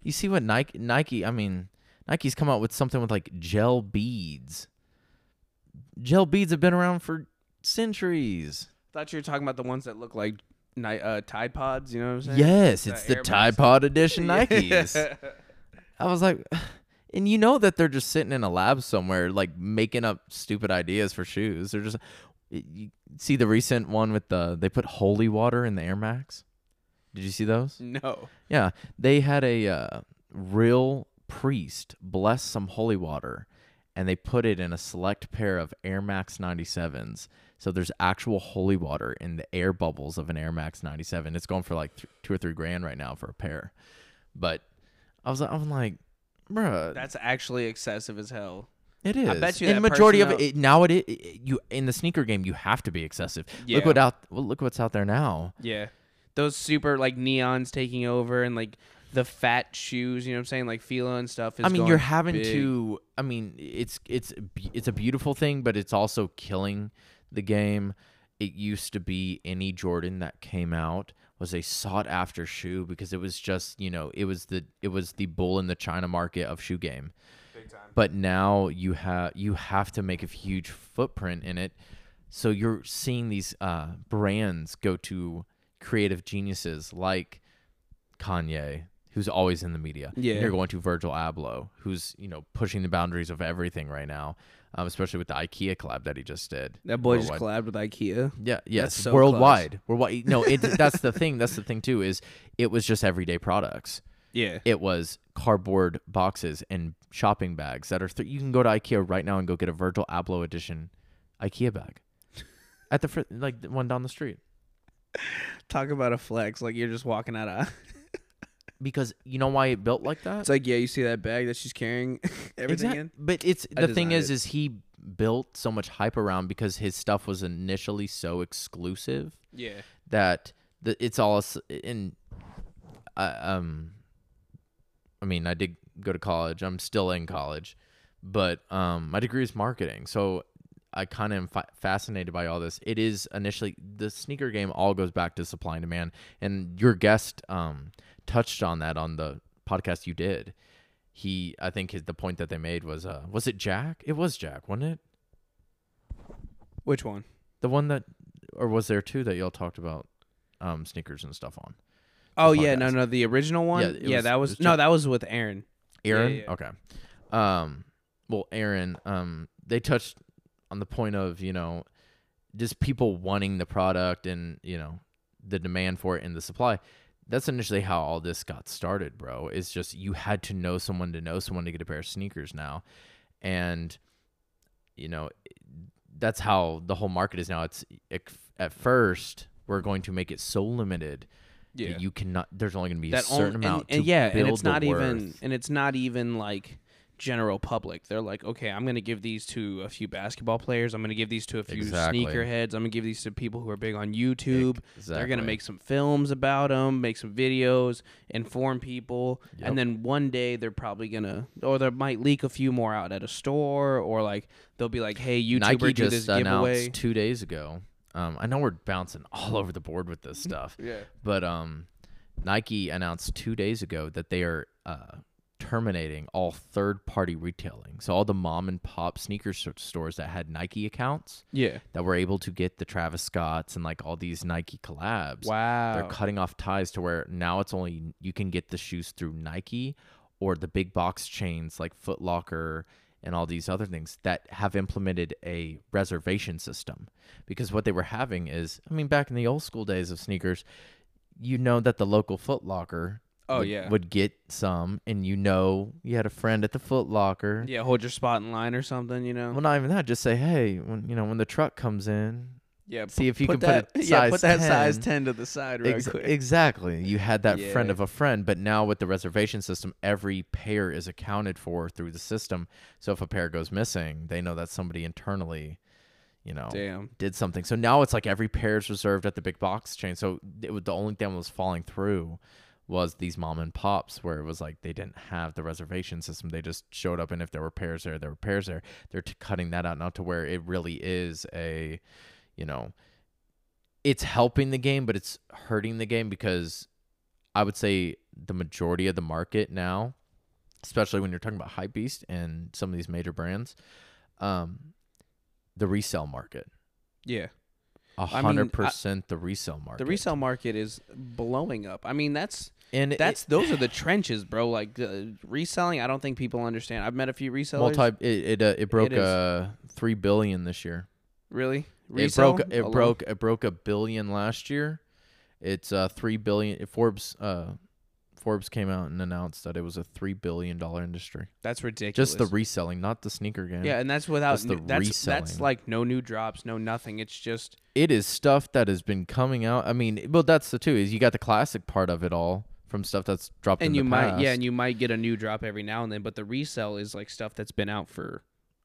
you see what Nike Nike I mean Nike's come out with something with like gel beads. Gel beads have been around for centuries. Thought you were talking about the ones that look like uh, Tide Pods. You know what I'm saying? Yes, The it's the Air Tide Pod edition. Nikes. I was like, and you know that they're just sitting in a lab somewhere, like making up stupid ideas for shoes. They're just, you see the recent one with the they put holy water in the Air Max. Did you see those? no. Yeah, they had a uh, real priest bless some holy water, and they put it in a select pair of Air Max 97s. So there's actual holy water in the air bubbles of an Air Max 97. It's going for like th- two or three grand right now for a pair. But I was, I'm like, bruh, That's actually excessive as hell. it is. I bet you the majority of it, now it, it, you in the sneaker game you have to be excessive. Yeah. Look what out. Well, look what's out there now. Yeah. Those super like neons taking over and like the fat shoes, you know what I'm saying? Like Fila and stuff is I mean, going you're having big. to. I mean, it's it's it's a beautiful thing, but it's also killing the game. It used to be any Jordan that came out was a sought after shoe because it was just you know it was the it was the bull in the China market of shoe game. But now you have you have to make a huge footprint in it. So you're seeing these uh, brands go to creative geniuses like Kanye, who's always in the media. And Yeah. You're going to Virgil Abloh, who's you know pushing the boundaries of everything right now, um, especially with the IKEA collab that he just did. That boy just collabed with IKEA. Yeah, yes, so worldwide. Worldwide. No, it, that's the thing. That's the thing too. Is it was just everyday products. Yeah. It was cardboard boxes and shopping bags that are. Th- you can go to IKEA right now and go get a Virgil Abloh edition IKEA bag at the fr- like the one down the street. Talk about a flex. Like you're just walking out of. Because you know why it built like that. It's like, yeah, you see that bag that she's carrying everything Exact- in? But it's I the thing is, it. is he built so much hype around because his stuff was initially so exclusive Yeah. that the, it's all in. I um, I mean, I did go to college. I'm still in college, but um, my degree is marketing, so I kind of am fa- fascinated by all this. It is initially the sneaker game all goes back to supply and demand, and your guest um touched on that on the podcast you did. He, I think, his, the point that they made was, uh, was it Jack? It was Jack, wasn't it? Which one? The one that, or was there two that y'all talked about, um, sneakers and stuff on? Oh yeah, no, no, the original one. Yeah, Yeah, was- that was, was no, that was with Aaron. Aaron. yeah. Okay. Um. Well, Aaron. Um. They touched on the point of you know, just people wanting the product and you know, the demand for it and the supply. That's initially how all this got started, bro. It's just you had to know someone to know someone to get a pair of sneakers now, and you know, that's how the whole market is now. It's at first we're going to make it so limited that you cannot. There's only going to be a certain only, amount. and, and to yeah, and it's not even and it's not even like general public. They're like, okay, I'm gonna give these to a few basketball players. I'm gonna give these to a few Exactly. sneakerheads. I'm gonna give these to people who are big on YouTube. They're gonna make some films about them, make some videos, inform people, Yep. and then one day they're probably gonna, or they might leak a few more out at a store, or like they'll be like, hey, YouTuber, Nike do just this announced giveaway. two days ago. Um, I know we're bouncing all over the board with this stuff, Yeah. but um, Nike announced two days ago that they are uh, terminating all third-party retailing. So all the mom and pop sneaker stores that had Nike accounts Yeah. that were able to get the Travis Scotts and like all these Nike collabs. Wow. They're cutting off ties to where now it's only you can get the shoes through Nike or the big box chains like Foot Locker and all these other things that have implemented a reservation system. Because what they were having is, I mean, back in the old school days of sneakers, you know that the local Foot Locker Oh, would, yeah. would get some, and you know you had a friend at the Foot Locker. yeah, hold your spot in line or something, you know. Well, not even that. Just say, hey, when you know when the truck comes in, yeah, see if you can that, put a yeah, put that 10. size ten to the side real Ex- quick. Exactly. You had that friend of a friend, but now with the reservation system, every pair is accounted for through the system. So if a pair goes missing, they know that somebody internally, you know, Damn. did something. So now it's like every pair is reserved at the big box chain. So it was, the only thing that was falling through was these mom and pops where it was like they didn't have the reservation system. They just showed up and if there were pairs there, there were pairs there. They're t- cutting that out now to where it really is a, you know, it's helping the game, but it's hurting the game because I would say the majority of the market now, especially when you're talking about Hypebeast and some of these major brands, um, the resale market. Yeah. I hundred percent the resale market. The resale market is blowing up. I mean, that's and it- that's those are the trenches, bro. Like uh, reselling, I don't think people understand. I've met a few resellers. multi it it, uh, it broke is. uh three billion this year. really? It Resell broke it alone? broke it broke a billion last year. It's uh three billion. Forbes uh Forbes came out and announced that it was a three billion dollar industry. That's ridiculous. Just the reselling, not the sneaker game. yeah, and that's without the new- that's that's reselling. like no new drops, no nothing. It's just it is stuff that has been coming out. I mean, well, that's the two is you got the classic part of it all from stuff that's dropped in and you might past. yeah, and you might get a new drop every now and then, but the resell is like stuff that's been out for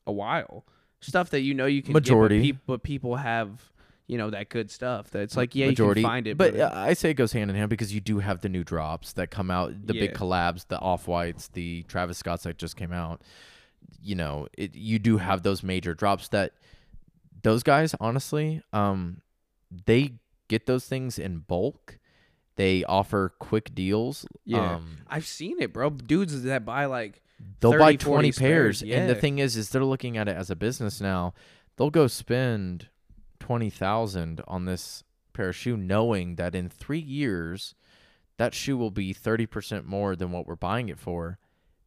a while. Stuff that you know you can Majority. get, but, peop- but people have you know that good stuff. That's like yeah, majority, you can find it, but but, uh, I say it goes hand in hand because you do have the new drops that come out, the big collabs, the off whites, the Travis Scotts that just came out. You know, it you do have those major drops that those guys honestly, um, they get those things in bulk. They offer quick deals. Yeah. um, I've seen it, bro. Dudes that buy like they'll buy 20 pairs spares, and the thing is is they're looking at it as a business now they'll go spend 20000 on this pair of shoe knowing that in three years that shoe will be 30% more than what we're buying it for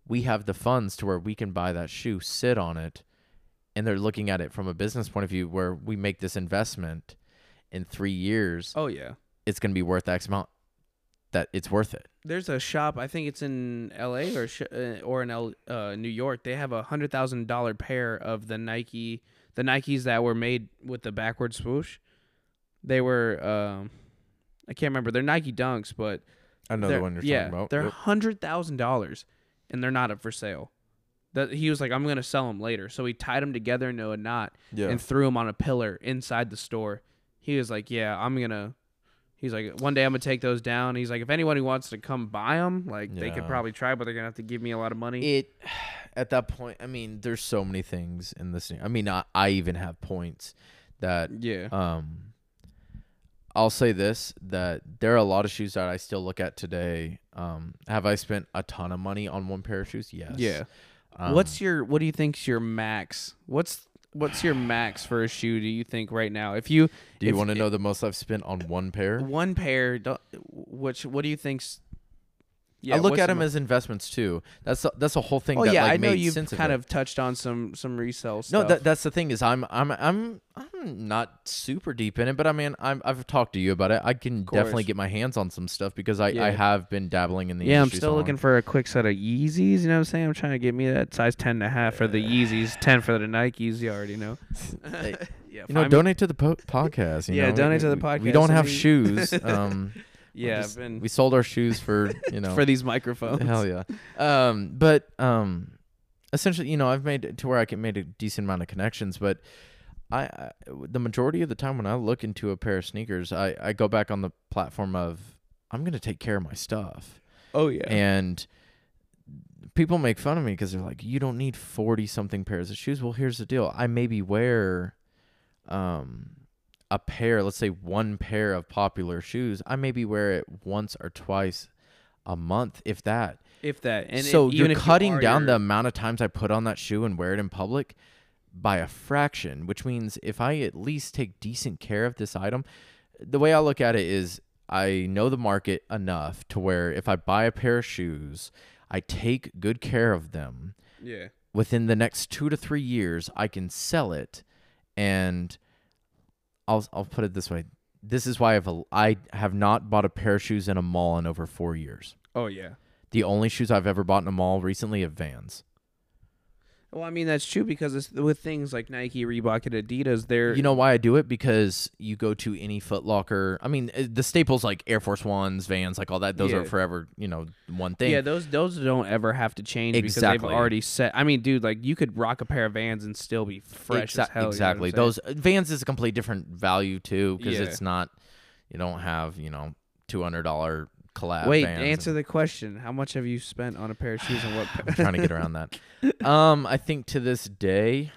we have the funds to where we can buy that shoe sit on it and they're looking at it from a business point of view where we make this investment in three years oh yeah. it's going to be worth x amount that it's worth it There's a shop. I think it's in L.A. or sh- uh, or in L- uh, New York. They have a hundred thousand dollar pair of the Nike, the Nikes that were made with the backward swoosh. They were, um, I can't remember. They're Nike Dunks, but i know the one you're yeah, talking about they're hundred thousand dollars, and they're not up for sale. That he was like, I'm gonna sell them later. So he tied them together into a knot yeah and threw them on a pillar inside the store. He was like, "Yeah, I'm gonna." He's like, "One day I'm gonna take those down." He's like, "If anyone who wants to come buy them, like they could probably try, but they're gonna have to give me a lot of money." it at that point i mean there's so many things in this i mean i, I even have points that yeah, um i'll say this that there are a lot of shoes that i still look at today um have i spent a ton of money on one pair of shoes yes yeah. um, what's your What do you think's your max? What's What's your max for a shoe? Do you think right now? If you do you want to know the most i've spent on one pair one pair, don't- which what do you think's? I look at them as investments too that's the, that's a whole thing Oh that yeah, like I know you've kind it. of touched on some some resale No, that that's the thing is I'm I'm I'm I'm not super deep in it, but I mean I'm I've talked to you about it. I can definitely get my hands on some stuff because I, I have been dabbling in the yeah, I'm still so looking for a quick set of Yeezys. You know what I'm saying? I'm trying to get me that size 10 and a half for the Yeezys, 10 for the Nikes. You already know. Yeah, You know, find me- donate to the po- podcast. You Yeah, know? donate to the podcast. We don't have shoes. Um, Yeah, just- been we sold our shoes for you know for these microphones. hell yeah. Um, but um, essentially, you know, I've made it to where I can made a decent amount of connections, but I, I the majority of the time when I look into a pair of sneakers, I I go back on the platform of I'm gonna take care of my stuff. Oh yeah. And people make fun of me because they're like, you don't need 40 something pairs of shoes. Well, here's the deal. I maybe wear um, a pair, let's say one pair of popular shoes. I maybe wear it once or twice a month, if that. if that. And so it, you're if you cutting down your- the amount of times I put on that shoe and wear it in public by a fraction, which means if I at least take decent care of this item, the way I look at it is I know the market enough to where if I buy a pair of shoes, I take good care of them. Yeah. Within the next two to three years, I can sell it, and I'll I'll put it this way: this is why I've I have not bought a pair of shoes in a mall in over four years. Oh yeah. The only shoes I've ever bought in a mall recently are Vans. Well, I mean that's true because it's, with things like Nike, Reebok, and Adidas, they're You know why I do it? Because you go to any Foot Locker. I mean, uh, the staples like Air Force Ones, Vans, like all that. Those Yeah. are forever, you know, one thing. yeah, those those don't ever have to change because Exactly. they've already set. I mean, dude, like you could rock a pair of Vans and still be fresh Exa- as hell. you know what I'm exactly. saying? Those Vans is a complete different value too, because Yeah. it's not. You don't have you know two hundred dollar collab. Wait, answer and- the question. How much have you spent on a pair of shoes and what? I'm trying to get around that. Um, I think to this day,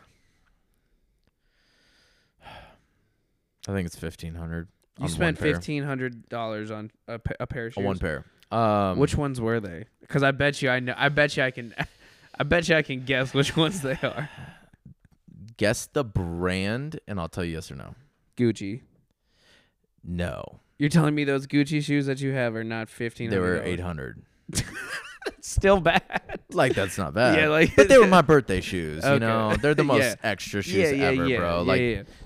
I think it's fifteen hundred. You spent fifteen hundred dollars on a, pa- a pair of shoes. one pair. Um, Which ones were they? Because I bet you I know. I bet you I can. I bet you I can guess which ones they are. guess the brand, and I'll tell you yes or no. Gucci. No, You're telling me those Gucci shoes that you have are not fifteen they were eight hundred. Still bad. Like that's not bad. Yeah, like- but they were my birthday shoes. You Okay. know, they're the most Yeah. extra shoes yeah, ever, bro. Like,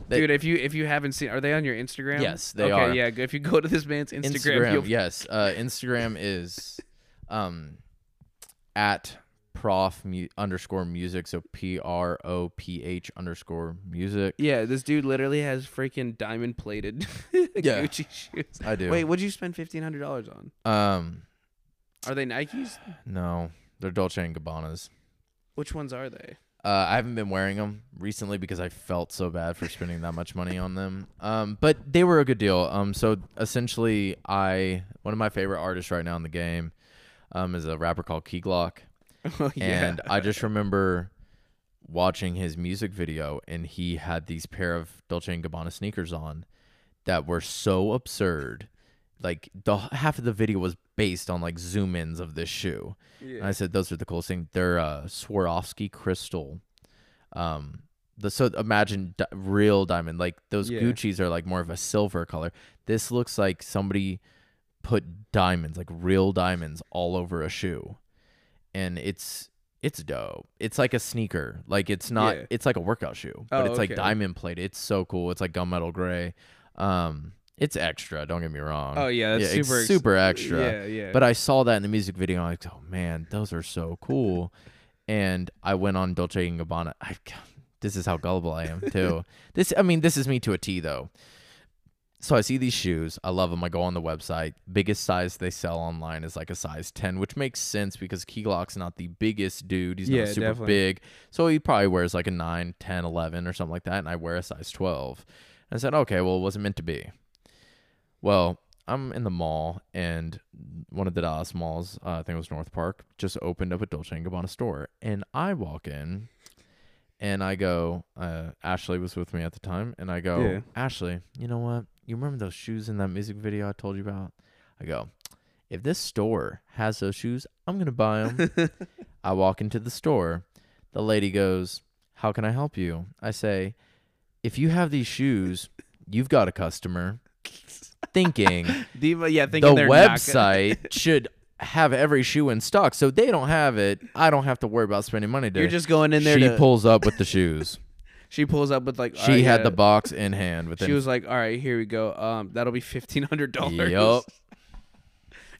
they- dude, if you if you haven't seen, are they on your Instagram? Yes, they are. okay, are. yeah. If you go to this man's Instagram, Instagram. yes, uh, Instagram is um at prof mu- underscore music. So P R O P H underscore music. Yeah, this dude literally has freaking diamond plated Yeah. Gucci shoes. I do. Wait, what'd you spend fifteen hundred dollars on? Um, Are they Nikes? no, they're Dolce and Gabbanas. Which ones are they? Uh, I haven't been wearing them recently because I felt so bad for spending that much money on them. Um, but they were a good deal. Um, so essentially, I one of my favorite artists right now in the game, um, is a rapper called Key Glock, Oh and I just remember watching his music video, and he had these pair of Dolce and Gabbana sneakers on that were so absurd. Like the half of the video was based on like zoom ins of this shoe. And I said those are the coolest thing. They're uh, Swarovski crystal. Um, the so imagine di- real diamond. Like those Yeah. Gucci's are like more of a silver color. This looks like somebody put diamonds, like real diamonds, all over a shoe, and it's it's dope. It's like a sneaker. Like it's not. Yeah. It's like a workout shoe, but Oh, it's like okay. diamond plated. It's so cool. It's like gunmetal gray. Um, it's extra. Don't get me wrong. Oh yeah, that's it's super ex- super extra. Yeah, yeah. But I saw that in the music video. I'm like, oh man, those are so cool. And I went on Dolce and Gabbana. I, this is how gullible I am too. this, I mean, this is me to a T though. So I see these shoes. I love them. I go on the website. Biggest size they sell online is like a size 10, which makes sense because Key Glock's not the biggest dude. He's Yeah, not super definitely. big. So he probably wears like a 9, 10, 11 or something like that. And I wear a size 12. And I said, okay, well, it wasn't meant to be. Well, I'm in the mall, and one of the Dallas malls, uh, I think it was NorthPark, just opened up a Dolce Gabbana store, and I walk in, and I go, uh, Ashley was with me at the time, and I go, Yeah. Ashley, you know what? You remember those shoes in that music video I told you about? I go, if this store has those shoes, I'm gonna buy them. I walk into the store. The lady goes, "How can I help you?" I say, "If you have these shoes, you've got a customer." Thinking Diva, yeah, thinking the they're not gonna- website should have every shoe in stock, so they don't have it. I don't have to worry about spending money. To You're just going in there she to. pulls up with the shoes. She pulls up with like. she "Alright, had yeah." the box in hand. Within She was like, "All right, here we go. Um, that'll be fifteen hundred dollars." Yup.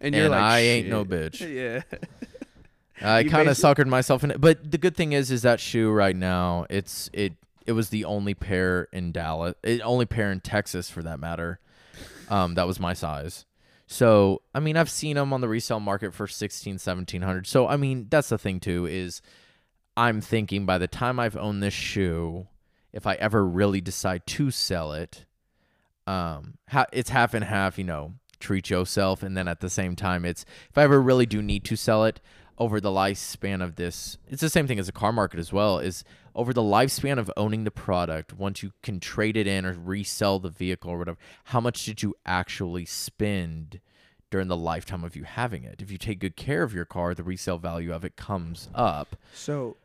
And you're And like, I ain't no bitch. Yeah. I kind of suckered myself in it. But the good thing is, is that shoe right now, it's it it was the only pair in Dallas, it, only pair in Texas for that matter. Um, that was my size. So I mean, I've seen them on the resale market for 16, 1700. So I mean, that's the thing too is, I'm thinking by the time I've owned this shoe, if I ever really decide to sell it, um, it's half and half. You know, treat yourself, and then at the same time, it's if I ever really do need to sell it over the lifespan of this, it's the same thing as a car market as well. Is over the lifespan of owning the product, once you can trade it in or resell the vehicle or whatever, how much did you actually spend? During the lifetime of you having it, if you take good care of your car, the resale value of it comes up. So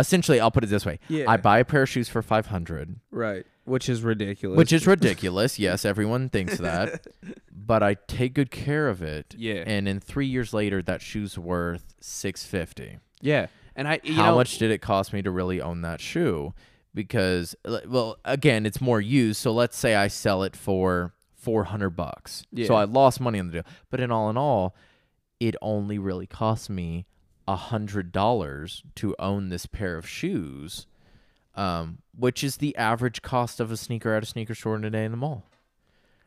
Essentially, I'll put it this way: yeah, I buy a pair of shoes for five hundred, right, which is ridiculous. which is ridiculous. yes, everyone thinks that, but I take good care of it. yeah, And in three years later, that shoe's worth six fifty. yeah. And I, you How know, much did it cost me to really own that shoe? Because, l- well, again, it's more used. So let's say I sell it for four hundred bucks. Yeah. So I lost money on the deal. But in all in all, it only really cost me a hundred dollars to own this pair of shoes, um, which is the average cost of a sneaker at a sneaker store today in the mall.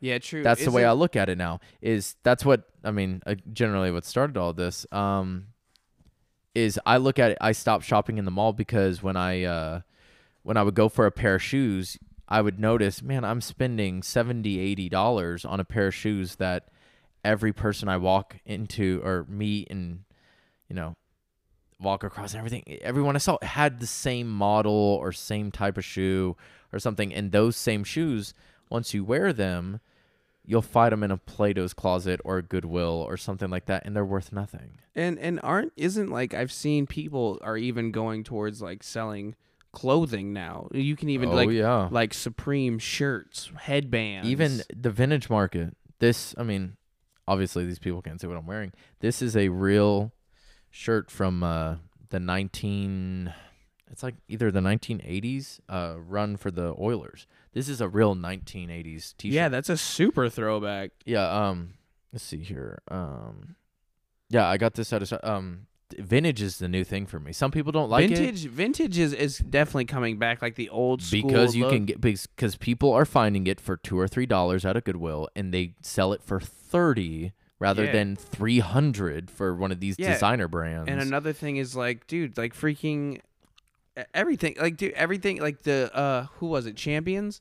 Yeah, true. That's the way it- I look at it now. Is that's what I mean? Uh, generally, what started all this um, is I look at it. I stopped shopping in the mall because when I uh, when I would go for a pair of shoes, I would notice, man, I'm spending 70 80 dollars on a pair of shoes that every person I walk into or meet and you know walk across and everything everyone I saw had the same model or same type of shoe or something and those same shoes once you wear them you'll find them in a Plato's closet or a Goodwill or something like that, and they're worth nothing. And and aren't isn't like I've seen people are even going towards like selling clothing now. You can even oh like yeah, like Supreme shirts, headbands. even the vintage market. This, I mean, obviously these people can't see what I'm wearing. This is a real shirt from uh, the 19. It's like either the 1980s uh, run for the Oilers. This is a real 1980s T-shirt. yeah, that's a super throwback. Yeah. Um. Let's see here. Um. Yeah, I got this at a um. Vintage is the new thing for me. Some people don't like it vintage vintage is, is definitely coming back like the old school because you look. can get because people are finding it for two or three dollars at a Goodwill, and they sell it for thirty rather Yeah. than three hundred for one of these Yeah, designer brands. And another thing is like, dude, like freaking everything, like dude, everything, like the uh, who was it, Champions?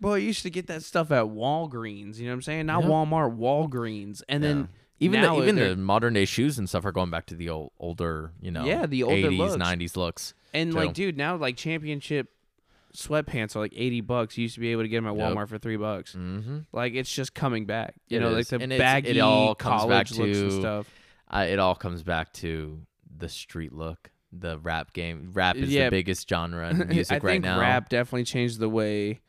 Boy, I used to get that stuff at Walgreens. You know what I'm saying? Not Yeah. Walmart, Walgreens, and then even now the, even the modern day shoes and stuff are going back to the old older, you know, Yeah, the older eighties, looks. nineties looks. and too. like, dude, now like championship sweatpants are like eighty bucks. You used to be able to get them at Yep. Walmart for three bucks. Mm-hmm. Like it's just coming back. You It know, is. like the And it's- it baggy all comes back college looks and stuff. I, it all comes back to the street look, the rap game. Rap is Yeah. the biggest genre in music I right think now. rap definitely changed the way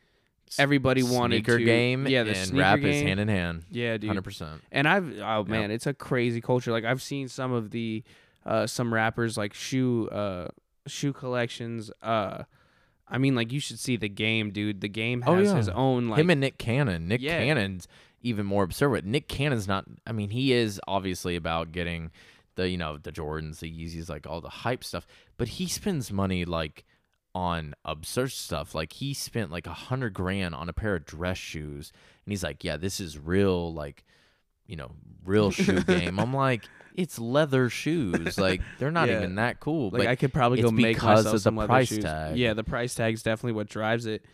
everybody wanted to- game yeah, the and sneaker rap is hand in hand. Yeah, dude. Hundred percent. And I've oh man, it's a crazy culture. Like I've seen some of the uh some rappers like shoe uh shoe collections. Uh I mean like you should see the game, dude. The game Oh, has yeah. his own like Him and Nick Cannon. Nick Yeah. Cannon's even more absurd. But Nick Cannon's not. I mean, he is obviously about getting the you know the Jordans, the Yeezys, like all the hype stuff. But he spends money like on absurd stuff. Like he spent like a hundred grand on a pair of dress shoes, and he's like, "Yeah, this is real, like, you know, real shoe game." I'm like, "It's leather shoes. Like they're not Yeah. even that cool." like but I could probably it's go make because myself of the some leather price shoes. tag. Yeah, the price tag's definitely what drives it.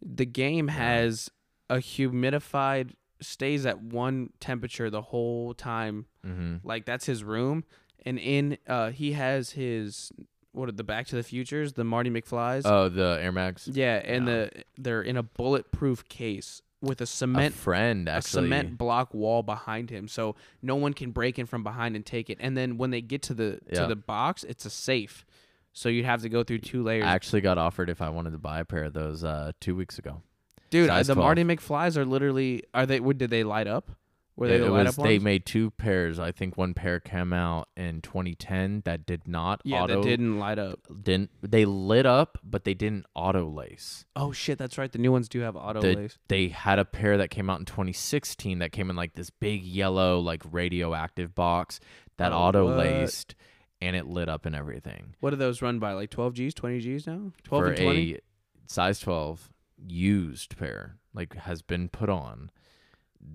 The game has a humidified stays at one temperature the whole time hmm like that's his room and in uh he has his what are the back to the futures the marty mcfly's oh, the Air Max. yeah and the they're in a bulletproof case with a A cement friend a cement block wall behind him so no one can break in from behind and take it and then when they get to the Yeah. to the box it's a safe so you'd have to go through two layers I actually got offered if I wanted to buy a pair of those uh, two weeks ago. dude size the 12. marty mcfly's are literally are they what did they light up were they the light was up they made two pairs. I think one pair came out in 2010 that did not yeah auto that didn't light up didn't they lit up, but they didn't auto lace. oh shit that's right the new ones do have auto The- lace They had a pair that came out in 2016 that came in like this big yellow like radioactive box that Oh, auto laced and it lit up and everything. What do those run by? Like 12 Gs, 20 Gs now? 12 For and 20? a size 12 used pair like has been put on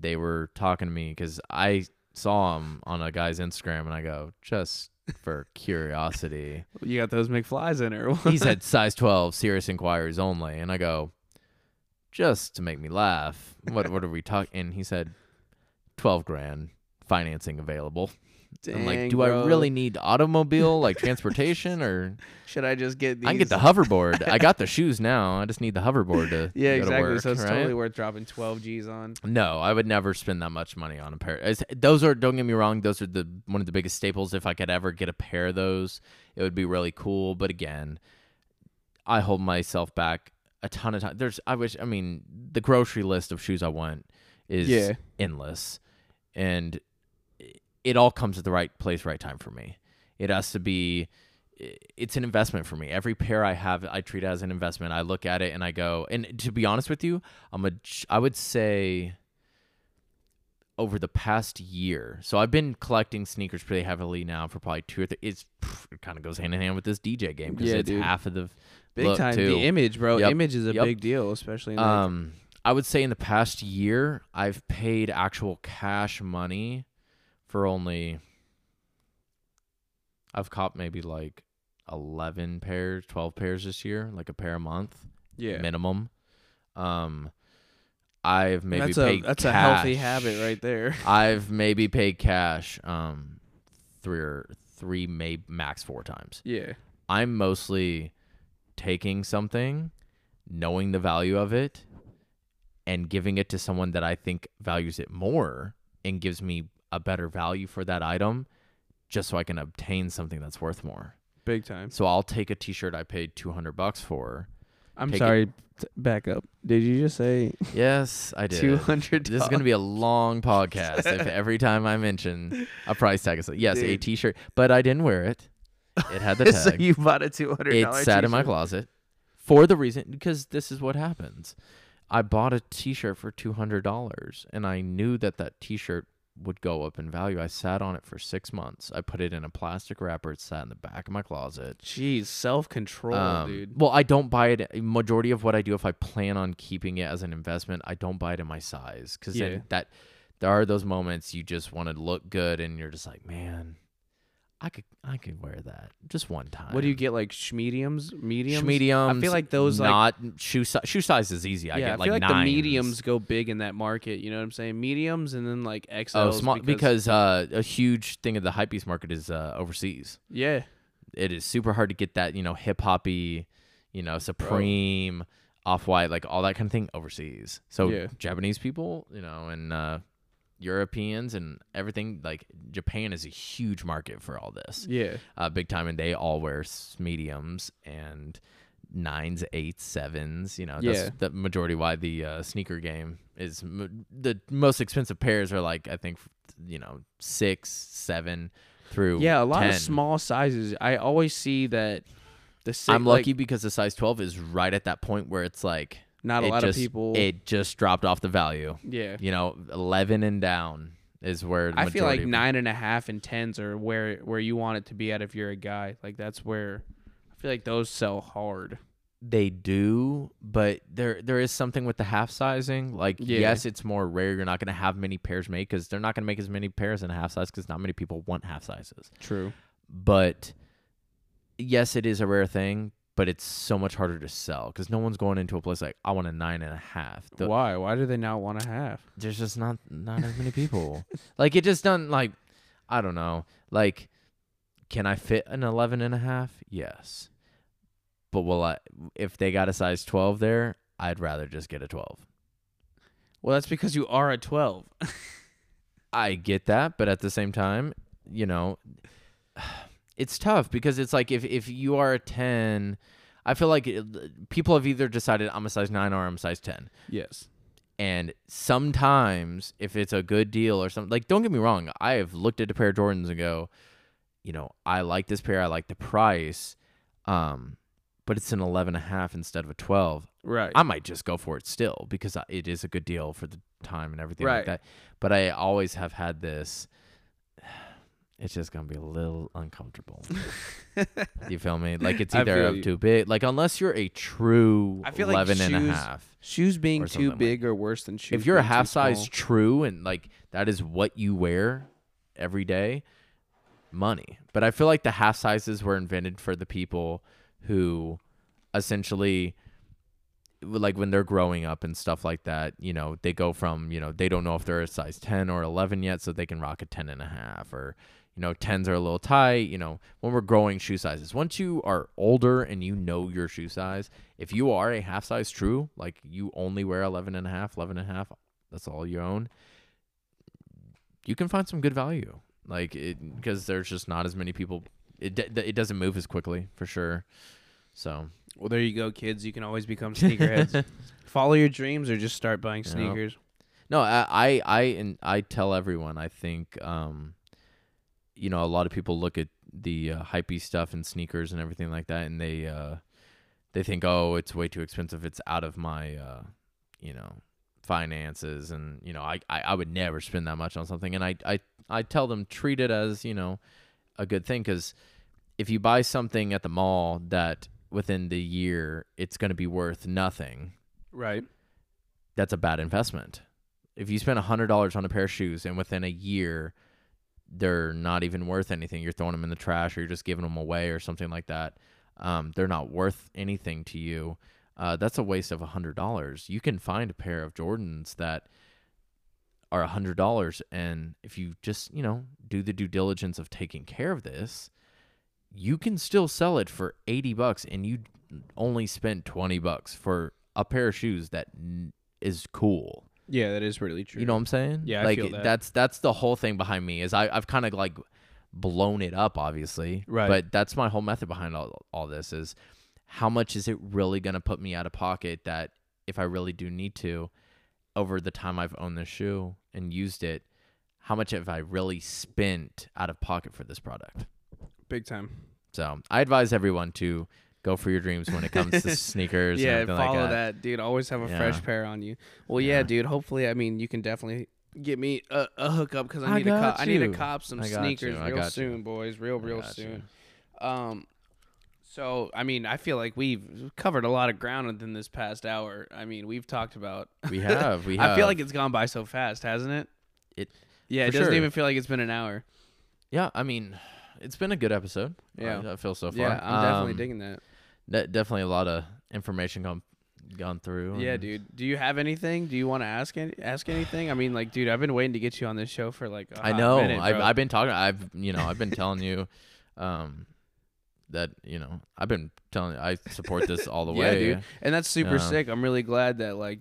they were talking to me because i saw them on a guy's instagram and i go just for curiosity. You got those McFlies in there. he said size 12 serious inquiries only and i go just to make me laugh. What what are we talking and he said 12 grand financing available i'm like do bro. i really need automobile like transportation or Should I just get these? I can get the hoverboard. I got the shoes now. I just need the hoverboard to Yeah, go to exactly. work, so it's right? totally worth dropping 12 Gs on. No, I would never spend that much money on a pair. It's, those are don't get me wrong, those are the one of the biggest staples. If I could ever get a pair of those, it would be really cool. But again, I hold myself back a ton of time. There's I wish I mean the grocery list of shoes I want is Yeah. endless, and it all comes at the right place, right time for me. It has to be. It's an investment for me. Every pair I have, I treat as an investment. I look at it and I go. And to be honest with you, I'm a. I would say over the past year. So I've been collecting sneakers pretty heavily now for probably two or three. It's it kind of goes hand in hand with this DJ game because Yeah, it's dude. half of the Big time. too. The image, bro. Yep. Image is a Yep. big deal, especially in Um, I would say in the past year, I've paid actual cash money for only. I've copped maybe like eleven pairs, twelve pairs this year, like a pair a month yeah. minimum. Um, I've maybe that's a paid. that's a healthy habit right there. I've maybe paid cash um three or three, maybe max four times. Yeah. I'm mostly taking something, knowing the value of it, and giving it to someone that I think values it more and gives me a better value for that item just so I can obtain something that's worth more. Big time. So I'll take a t-shirt I paid 200 bucks for. I'm Take it- sorry. t- Back up. Did you just say Yes, I did. two hundred? This is going to be a long podcast if every time I mention a price tag is like, yes, a Dude. t-shirt, but I didn't wear it. It had the tag. so you bought a two hundred. it sat in my closet for the reason because this is what happens. I bought a t-shirt for $200 and I knew that that t-shirt would go up in value. I sat on it for 6 months. I put it in a plastic wrapper. It sat in the back of my closet. Jeez, self control, Um, dude. Well, I don't buy it. Majority of what I do, if I plan on keeping it as an investment, I don't buy it in my size because Yeah. that there are those moments you just want to look good and you're just like, man, I could I could wear that just one time. What do you get? Like mediums, mediums, Mediums. I feel like those like not shoe size. Shoe size is easy. I yeah, get I like feel like the nines. mediums go big in that market. You know what I'm saying? Mediums and then like XLs. Oh, small because, uh, a huge thing of the hypebeast market is uh, overseas. yeah, It is super hard to get that you know hip hoppy, you know Supreme, Off White, like all that kind of thing overseas. So Yeah. Japanese people, you know, and uh, Europeans and everything like Japan is a huge market for all this, yeah, uh, big time, and they all wear mediums and nines, eights, sevens. You know, that's Yeah. the majority why the uh, sneaker game is m- the most expensive pairs are like I think you know six, seven through yeah. A lot 10. of small sizes. I always see that. The si- I'm like, lucky because the size 12 is right at that point where it's like Not a it lot just, of people. It just dropped off the value. yeah. You know, 11 and down is where the I feel like nine and a half and tens are where where you want it to be at if you're a guy. Like that's where I feel like those sell hard. they do, but there there is something with the half sizing. Like Yeah. yes, it's more rare. You're not going to have many pairs made because they're not going to make as many pairs in a half size because not many people want half sizes. True. But yes, it is a rare thing. But it's so much harder to sell because no one's going into a place like I want a nine and a half. The- Why? Why do they not want a half? there's just not not as many people. like it just doesn't like I don't know. Like can I fit an 11 and a half? Yes. But will I if they got a size 12 there, I'd rather just get a 12. Well, that's because you are a twelve. I get that, but at the same time, you know, it's tough because it's like if if you are a 10, I feel like it, people have either decided I'm a size 9 or I'm a size 10. yes. And sometimes, if it's a good deal or something, like don't get me wrong, I have looked at a pair of Jordans and go, you know, I like this pair, I like the price, um, but it's an 11 and a half instead of a 12. Right. I might just go for it still because it is a good deal for the time and everything Right. like that. But I always have had this. It's just gonna be a little uncomfortable. you feel me? Like it's I either up you. too big. Like unless you're a true I feel like 11 and a shoes- half. Shoes being too something like- big or worse than shoes. if you're a half size small. true and like that is what you wear every day, money. But I feel like the half sizes were invented for the people who essentially like when they're growing up and stuff like that, you know, they go from, you know, they don't know if they're a size 10 or 11 yet, so they can rock a 10 and a half or, you know, 10s are a little tight, you know, when we're growing shoe sizes. Once you are older and you know your shoe size, if you are a half size true, like you only wear 11 and a half, 11 and a half, that's all you own, you can find some good value. Like it, because there's just not as many people, it, it doesn't move as quickly for sure. So, Well, there you go, kids. You can always become sneakerheads. Follow your dreams or just start buying sneakers. No, I, I, I, and I tell everyone. I think, um, you know, a lot of people look at the uh, hypey stuff and sneakers and everything like that, and they, uh, they think, oh, it's way too expensive. It's out of my, uh, you know, finances, and you know, I, I, I would never spend that much on something. And I, I, I tell them treat it as you know, a good thing because if you buy something at the mall that within the year it's going to be worth nothing Right. that's a bad investment. If you spend a hundred dollars on a pair of shoes and within a year they're not even worth anything, you're throwing them in the trash or you're just giving them away or something like that. Um, they're not worth anything to you. Uh, that's a waste of a hundred dollars. You can find a pair of Jordans that are a hundred dollars, and if you just you know do the due diligence of taking care of this, you can still sell it for eighty bucks, and you only spent twenty bucks for a pair of shoes that n- is cool. Yeah, that is really true. You know what I'm saying? Yeah, I like feel that. that's that's the whole thing behind me is I I've kind of like blown it up, obviously. Right. But that's my whole method behind all all this is how much is it really gonna put me out of pocket that if I really do need to, over the time I've owned this shoe and used it, how much have I really spent out of pocket for this product? big time. So I advise everyone to go for your dreams when it comes to sneakers. Yeah, follow like that. dude. Always have a Yeah. fresh pair on you. Well, yeah, Yeah. dude. Hopefully, I mean, you can definitely get me a, a hookup because I I need to cop. I need to cop some sneakers real got you. soon, boys. Real, real got you. soon. Um, so I mean, I feel like we've covered a lot of ground within this past hour. I mean, we've talked about. We have. We have. I feel like it's gone by so fast, hasn't it? It- Yeah, it doesn't sure. even feel like it's been an hour. Yeah, I mean, it's been a good episode. Yeah. I, feel so far. Yeah, I'm definitely Um, digging that. De- definitely a lot of information gone gone through. Yeah, dude. Do you have anything? Do you want to ask any, ask anything? I mean, like, dude, I've been waiting to get you on this show for like. I I know. I've I've been talking. I've you know I've been telling you, um, that you know I've been telling you I support this all the Yeah, way. dude. and that's super Yeah. sick. I'm really glad that like,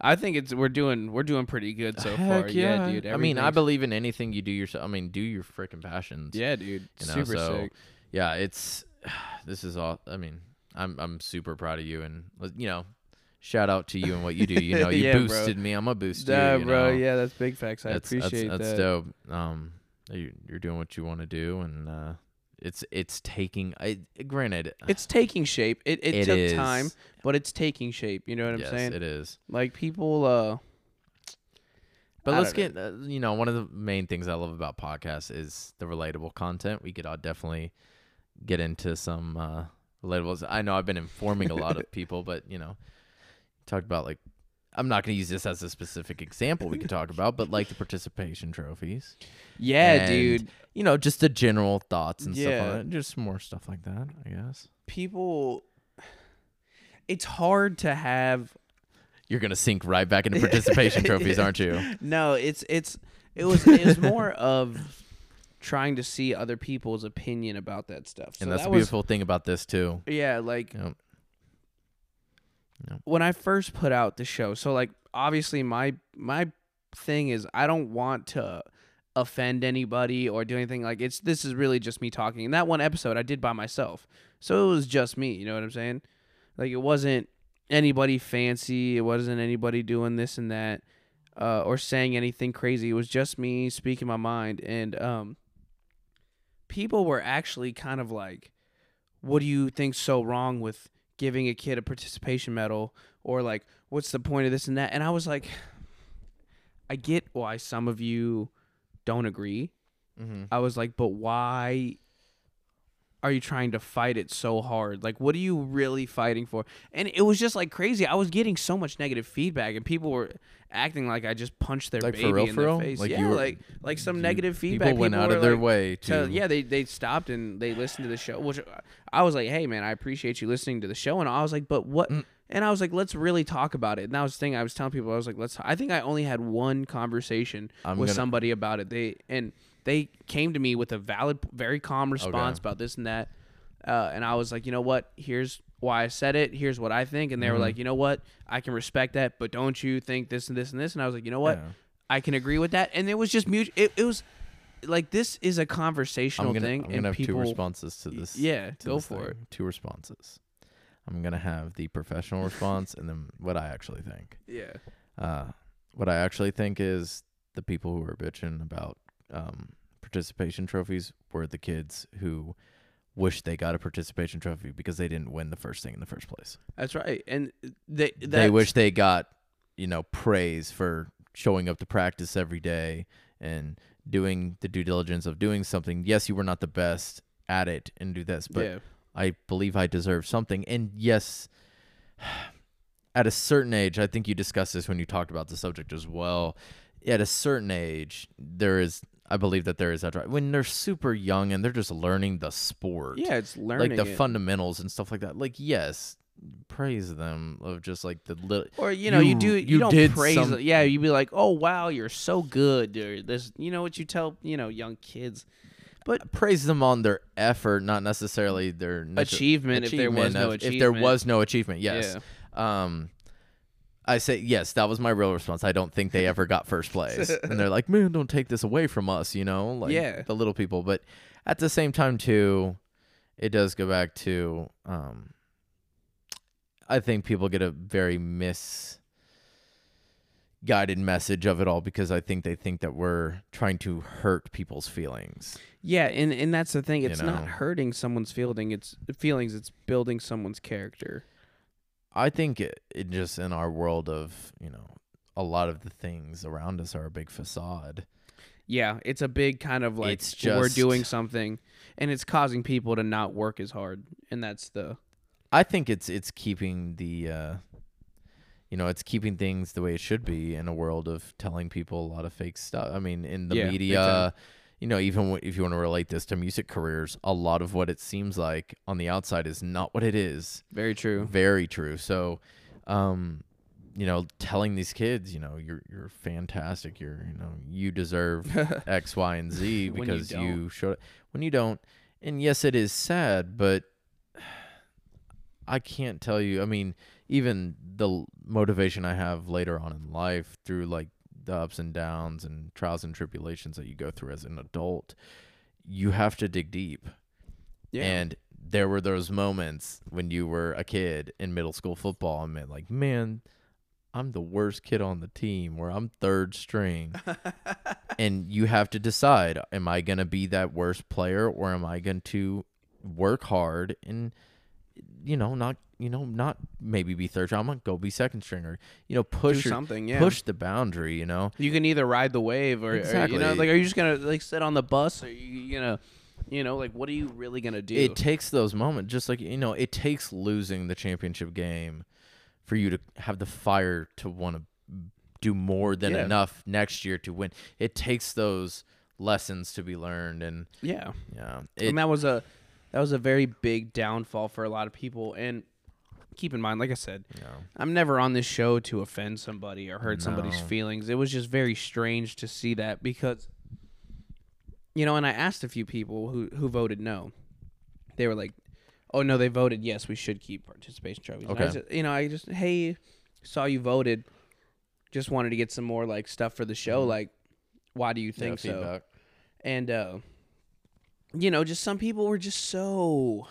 I think it's we're doing we're doing pretty good so Heck far. Yeah, dude. I mean, I believe in anything you do yourself. I mean, do your freaking passions. Yeah, dude. You know, super so- sick. yeah. It's this is all. I mean, I'm I'm super proud of you, and you know, shout out to you and what you do. You know, you Yeah, bro. boosted me. I'm gonna boost Nah, you. you bro. know? Yeah, that's big facts. I that's, appreciate that's, that. That's dope. Um, you, you're doing what you want to do, and uh, it's it's taking. I granted, It's taking shape. It it, It took is. time, but it's taking shape. You know what I'm yes, saying? it is. Like people, uh, But I let's get uh, you know one of the main things I love about podcasts is the relatable content. We could all definitely get into some uh, relatables. I know I've been informing a lot of people, but you know, talked about like I'm not going to use this as a specific example. We could talk about, but like the participation trophies. yeah, And, dude. You know, just the general thoughts and stuff Yeah. on it. Just more stuff like that, I guess. People. It's hard to have You're gonna sink right back into participation trophies, aren't you? No, it's it's it was it was more of trying to see other people's opinion about that stuff. So and that's that the was beautiful thing about this too. yeah, like Yep. Yep. when I first put out the show. So like obviously my my thing is I don't want to offend anybody or do anything like it's this is really just me talking. And that one episode I did by myself. So it was just me, you know what I'm saying? Like it wasn't anybody fancy, it wasn't anybody doing this and that uh, or saying anything crazy. It was just me speaking my mind and um people were actually kind of like what do you think so wrong with giving a kid a participation medal? Or like what's the point of this and that? And i was like i get why some of you don't agree. Mm-hmm. i was like but why are you trying to fight it so hard like what are you really fighting for and it was just like crazy i was getting so much negative feedback and people were acting like i just punched their Like, for baby real, in for their real? face Like, yeah were- like like some You- negative feedback People went out were of their like, way to. to, yeah, they they stopped and they listened to the show. Which I was like, hey man, I appreciate you listening to the show. And I was like, but what? Mm. And I was like, let's really talk about it. And that was the thing I was telling people. I was like, let's. I think I only had one conversation I'm with gonna- somebody about it. They and they came to me with a valid, very calm response Okay. about this and that. Uh, and I was like, you know what? Here's why I said it. Here's what I think. And they were Mhm. like, you know what? I can respect that, but don't you think this and this and this? And I was like, you know what? Yeah. I can agree with that. And it was just mutual. It, it was like this is a conversational gonna, thing, I'm and gonna have people. two responses to this. yeah, to go this for it. Two responses. I'm gonna have the professional response and then what I actually think. Yeah. Uh, what I actually think is the people who are bitching about um, participation trophies were the kids who wish they got a participation trophy because they didn't win the first thing in the first place. That's right. And they they wish they got you know praise for showing up to practice every day and doing the due diligence of doing something yes you were not the best at it and do this but yeah. i believe i deserve something and yes at a certain age i think you discussed this when you talked about the subject as well at a certain age there is i believe that there is that right when they're super young and they're just learning the sport Yeah, it's learning like the it. fundamentals and stuff like that. Like, yes, praise them of just like the little. Or you know, you, you- do you, you don't did praise. some- it. Yeah, you'd be like, "Oh wow, you're so good." Or this, you know what you tell you know young kids, but praise them on their effort, not necessarily their nece- achievement, if there was achievement no achievement. If there was no achievement, yes. Um, I say yes. That was my real response. I don't think they ever got first place, and they're like, "Man, don't take this away from us," you know, like Yeah. the little people. But at the same time, too, it does go back to. Um, I think people get a very misguided message of it all because I think they think that we're trying to hurt people's feelings. Yeah, and and that's the thing. You It's not hurting someone's feeling. It's feelings. It's building someone's character. I think it, it just in our world of you know a lot of the things around us are a big facade. Yeah, it's a big kind of like It's we're doing something, and it's causing people to not work as hard, and that's the I think it's it's keeping the uh you know, it's keeping things the way it should be in a world of telling people a lot of fake stuff. I mean, in the Yeah, media, time. You know, even if you want to relate this to music careers, a lot of what it seems like on the outside is not what it is. very true. Very true. So, um, you know, telling these kids, you know, you're you're fantastic. You're, you know, you deserve X, Y, and Z you because you, don't. showed when you don't. And yes, it is sad, but I can't tell you. I mean, even the motivation I have later on in life through like the ups and downs and trials and tribulations that you go through as an adult, you have to dig deep. Yeah, And there were those moments when you were a kid in middle school football and meant like, man, I'm the worst kid on the team where I'm third string. and you have to decide, am I going to be that worst player or am I going to work hard and you know, not you know, not maybe be third string. I'm gonna go be second stringer. you know, push your, something. Yeah, push the boundary, you know. You can either ride the wave or, or, you know, like, are you just gonna like sit on the bus or you, you gonna, you know, like what are you really gonna do? It takes those moments, just like you know, it takes losing the championship game for you to have the fire to want to do more than Yeah. enough next year to win. It takes those lessons to be learned, and yeah, yeah, it, and that was a that was a very big downfall for a lot of people. And keep in mind, like I said, I'm never on this show to offend somebody or hurt somebody's feelings. It was just very strange to see that because, you know, and I asked a few people who who voted no. They were like, "Oh no, they voted yes. We should keep participation trophies." Okay. just- you know, I just hey, saw you voted. Just wanted to get some more like stuff for the show. Mhm. Like, why do you think so? feedback. and uh you know just some people were just so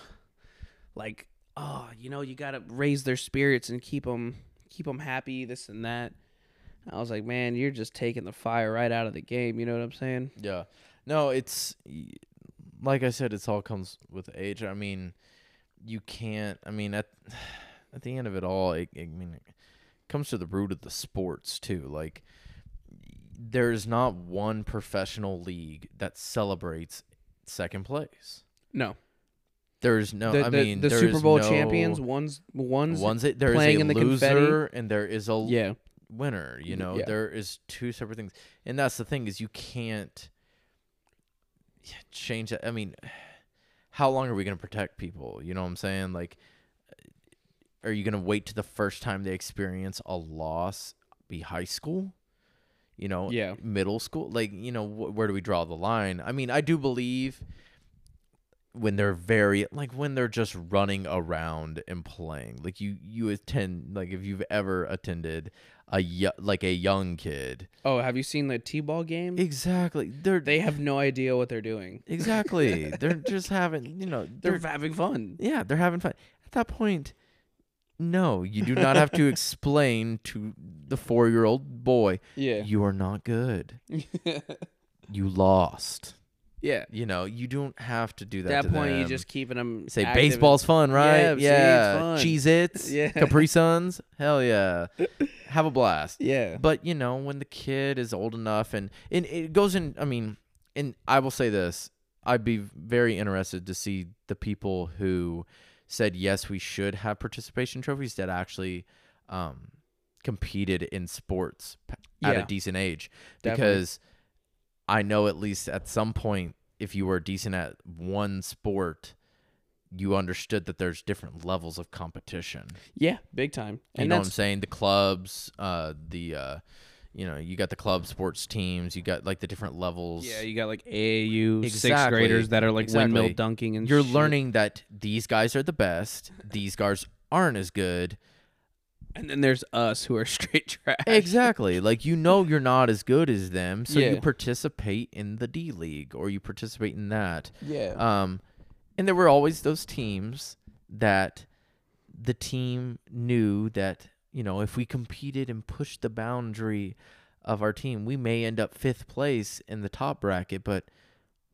like oh you know you gotta raise their spirits and keep them keep them happy this and that i was like man you're just taking the fire right out of the game you know what i'm saying Yeah. No, it's like I said, it's all comes with age. I mean, you can't. I mean, at at the end of it all, it, I mean, it comes to the root of the sports too. Like, there's not one professional league that celebrates second place. no There's no. the, I the, mean, the super bowl no- champions one's one's One's it. There is playing a in the confetti. and there is a yeah winner. You know, Yeah. there is two separate things, and that's the thing is you can't change that. I mean, how long are we gonna protect people? You know what I'm saying? Like, uh, are you gonna wait to the first time they experience a loss be high school? You know, Yeah. middle school. Like, you know, wh- where do we draw the line? I mean, I do believe when they're very like when they're just running around and playing. Like you you attend like if you've ever attended a yo- like a young kid. Oh have you seen the t-ball game? Exactly. They're they have no idea what they're doing. Exactly. They're just having you know they're they're having fun. Yeah they're having fun. At that point no you do not have to explain to the four year old boy yeah. You are not good. You lost yeah you know you don't have to do that. at that point you them. just keeping them Say baseball's fun, right? Yeah, Yeah. Cheez Its, Yeah. Capri Suns. Hell yeah. Have a blast. yeah But, you know, when the kid is old enough and, and it goes in, I mean, and I will say this I'd be very interested to see the people who said, yes, we should have participation trophies that actually um, competed in sports at Yeah. a decent age. Definitely. I know at least at some point, if you were decent at one sport, you understood that there's different levels of competition. Yeah, big time. You And know what I'm saying? The clubs, uh, the, uh, you know, you got the club sports teams, you got like the different levels. yeah, you got like AAU sixth Exactly. graders that are like windmill dunking and You're shit. learning that these guys are the best, these guys aren't as good. And then there's us who are straight trash. exactly. Like you know you're not as good as them, so you participate in the D League or you participate in that. Yeah. Um, and there were always those teams that the team knew that you know if we competed and pushed the boundary of our team, we may end up fifth place in the top bracket, but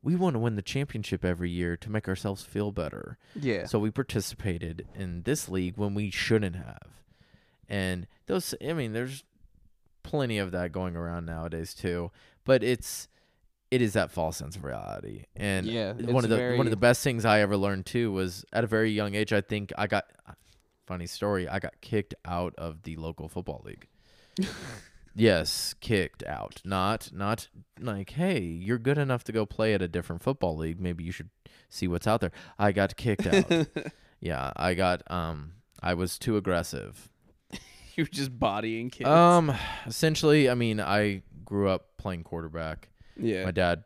we want to win the championship every year to make ourselves feel better. yeah. So we participated in this league when we shouldn't have. And those I mean there's plenty of that going around nowadays too, but it's it is that false sense of reality. And Yeah, one of the one of the best things I ever learned too was at a very young age I think I got funny story, I got kicked out of the local football league. yes, kicked out. Not not like, hey, you're good enough to go play at a different football league. Maybe you should see what's out there. I got kicked out. yeah, I got um I was too aggressive. You're just bodying kids. Um essentially, I mean, I grew up playing quarterback. yeah. My dad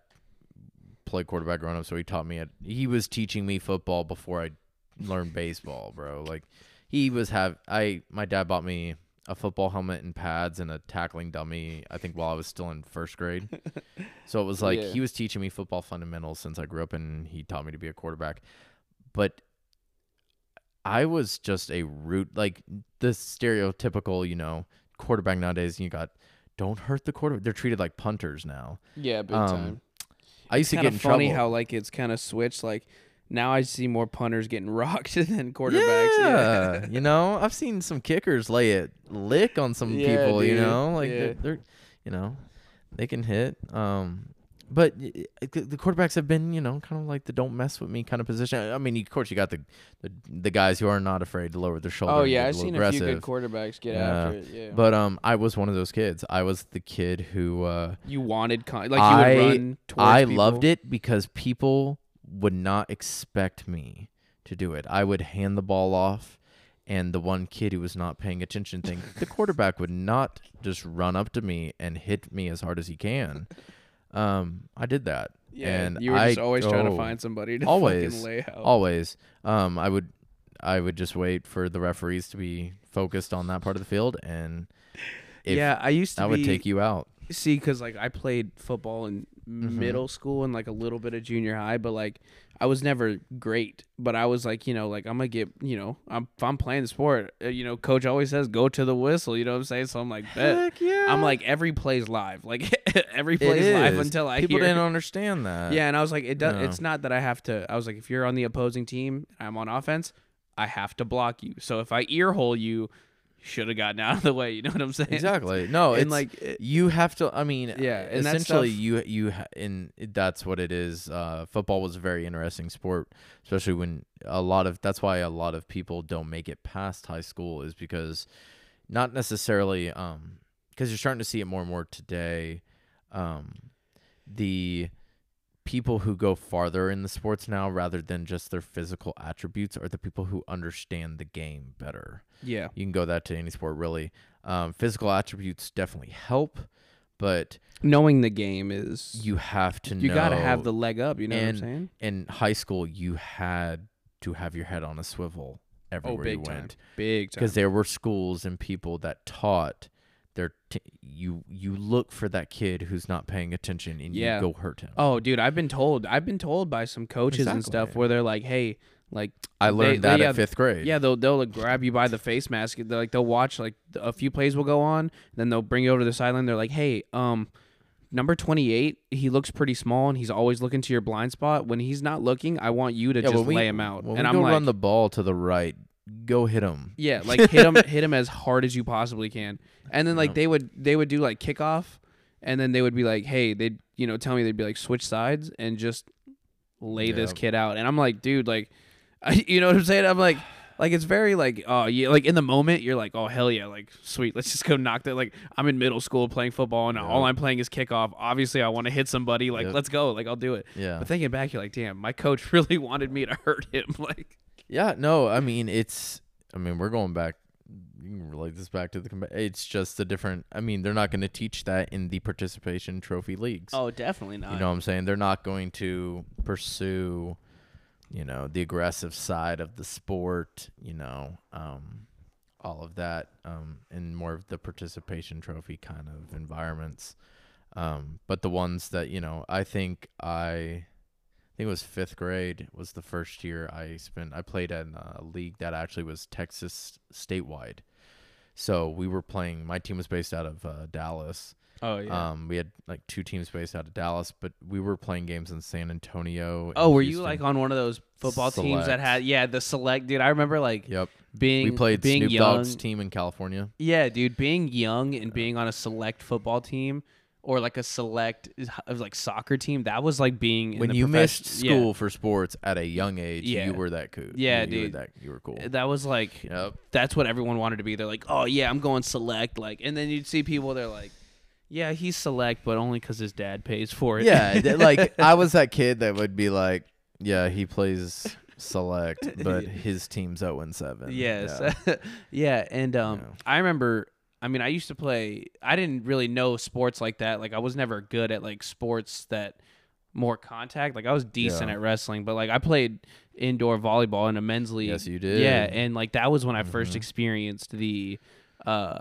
played quarterback growing up, so he taught me. At, he was teaching me football before I learned baseball, bro. Like he was have I. My dad bought me a football helmet and pads and a tackling dummy. I think while I was still in first grade. so it was like Yeah. he was teaching me football fundamentals since I grew up, and he taught me to be a quarterback. But I was just a root like the stereotypical, you know, quarterback nowadays. You got don't hurt the quarterback. They're treated like punters now. yeah, big um, time. I used to Kind get in funny trouble. how like it's kind of switched. Like now I see more punters getting rocked than quarterbacks. Yeah, you know, I've seen some kickers lay it lick on some Yeah, people. You dude. know, like Yeah. they're, they're, you know, they can hit. Um, but the quarterbacks have been, you know, kind of like the don't mess with me kind of position. I mean, of course, you got the the, the guys who are not afraid to lower their shoulder. Oh yeah, I've seen aggressive. a few good quarterbacks get Yeah. after it. Yeah. But um, I was one of those kids. I was the kid who uh, you wanted con- like you I- would run towards I people. loved it because people would not expect me to do it. I would hand the ball off, and the one kid who was not paying attention think the quarterback would not just run up to me and hit me as hard as he can. Um, I did that. Yeah, and you were I- just always trying to oh, find somebody to always, fucking lay out. Always. Um, I would, I would just wait for the referees to be focused on that part of the field, and yeah, I used to that would take you out. see because like I played football in Mm-hmm. middle school and like a little bit of junior high, but like I was never great. But I was like, you know, like I'm gonna get, you know, I'm if I'm playing the sport, uh, you know, coach always says go to the whistle. You know what I'm saying? So I'm like, bet. yeah. I'm like every play's live, like every play's live until I people hear. didn't understand that. yeah, and I was like, it does. No. It's not that I have to. I was like, if you're on the opposing team, I'm on offense. I have to block you. So if I ear hole you, should have gotten out of the way. You know what I'm saying? Exactly. No, And it's like, it- you have to. I mean, Yeah, essentially, stuff- you you and that's what it is. Uh, football was a very interesting sport, especially when a lot of that's why a lot of people don't make it past high school is because not necessarily um because you're starting to see it more and more today. Um, the people who go farther in the sports now rather than just their physical attributes are the people who understand the game better yeah, you can go that to any sport really um, physical attributes definitely help but knowing the game is you have to know you know got to have the leg up. You know and what I'm saying? in high school you had to have your head on a swivel Oh, everywhere big you time, went big time. because there were schools and people that taught their t- you you look for that kid who's not paying attention and Yeah. you go hurt him Oh, dude, I've been told. I've been told by some coaches and stuff where they're like, "Hey, like, i learned they- that yeah, at fifth grade yeah, they'll they'll like, grab you by the face mask. They're like, they'll watch like a few plays will go on, then they'll bring you over to the sideline. They're like, "Hey, um, number twenty eight, he looks pretty small and he's always looking to your blind spot. When he's not looking, I want you to Yeah, just we- lay him out." and I'm go like, run the ball to the right go hit him Yeah, like hit him, hit him as hard as you possibly can, and then like they would they would do like kickoff, and then they would be like, hey, they'd you know tell me they'd be like switch sides and just lay this Yeah. kid out, and I'm like, dude, like, you know what I'm saying? I'm like. Like it's very like oh yeah like in the moment you're like oh hell yeah like sweet let's just go knock that like I'm in middle school playing football and all I'm playing is kickoff obviously I want to hit somebody like Yep. let's go like I'll do it yeah but thinking back you're like damn my coach really wanted me to hurt him like Yeah, no, I mean it's. I mean we're going back. You can relate this back to the. It's just a different. I mean they're not going to teach that in the participation trophy leagues. oh definitely not you know what I'm saying? They're not going to pursue, you know, the aggressive side of the sport. You know, um, all of that um, in more of the participation trophy kind of environments. Um, but the ones that you know, I think I think it was fifth grade was the first year I spent. I played in a league that actually was Texas statewide. So we were playing. My team was based out of uh, Dallas. Oh yeah. Um, we had like two teams based out of Dallas, but we were playing games in San Antonio. oh, were you like on one of those football teams that had yeah the select dude? I remember like Yep. being We played being Snoop young. Dogg's team in California. Yeah, dude, being young and being on a select football team or like a select like soccer team, that was like being in when the you missed profession- yeah. school for sports at a young age, Yeah. you were that cool. Yeah, you, you dude. Were that, you were cool. That was like Yep. that's what everyone wanted to be. They're like, "Oh yeah, I'm going select." Like, and then you'd see people. They're like, "Yeah, he's select, but only because his dad pays for it." Yeah, like I was that kid that would be like, yeah, he plays select, but his team's 0 and 7. Yes. Yeah. Yeah. and um, Yeah. I remember. I mean, I used to play. I didn't really know sports like that. Like, I was never good at like sports that more contact. Like, I was decent Yeah. at wrestling, but like I played indoor volleyball in a men's league. Yes, you did. Yeah, and like that was when I 1st Mhm. experienced the, uh,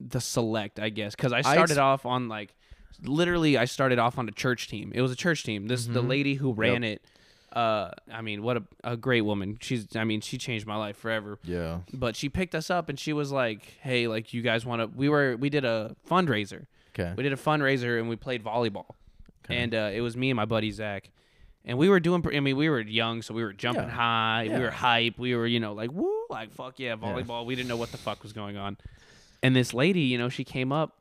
the select, I guess, because I I started ex- off on like, literally, I started off on a church team. It was a church team. This the Mhm. lady who ran it. Uh, I mean, what a, a great woman. She's, I mean, she changed my life forever. Yeah. But she picked us up and she was like, "Hey, like you guys want to?" We were, we did a fundraiser. Okay. We did a fundraiser and we played volleyball, Okay. and uh, it was me and my buddy Zach, and we were doing. I mean, we were young, so we were jumping Yeah. high. We were Yeah. hype. We were, you know, like woo, like fuck yeah, volleyball. We didn't know what the fuck was going on. And this lady, you know, she came up.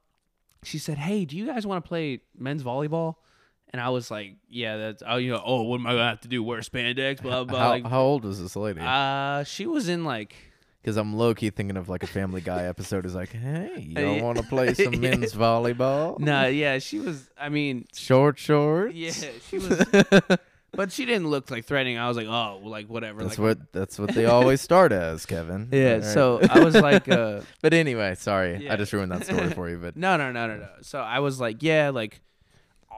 She said, "Hey, do you guys want to play men's volleyball?" And I was like, "Yeah, that's oh, you know, oh, what am I gonna have to do? Wear spandex, blah blah." how, like, how old was this lady? uh, she was in like Because I'm low key thinking of like a Family Guy episode. Is like, hey, you don't want to play some men's volleyball? no, yeah, she was. I mean, Short shorts. yeah, she was, but she didn't look like threatening. I was like, oh, like whatever. That's like, what that's what they always start as, Kevin. Yeah. Alright. So I was like, uh, but anyway, sorry, Yeah. I just ruined that story for you. But no, no, no, no, no. So I was like, yeah, like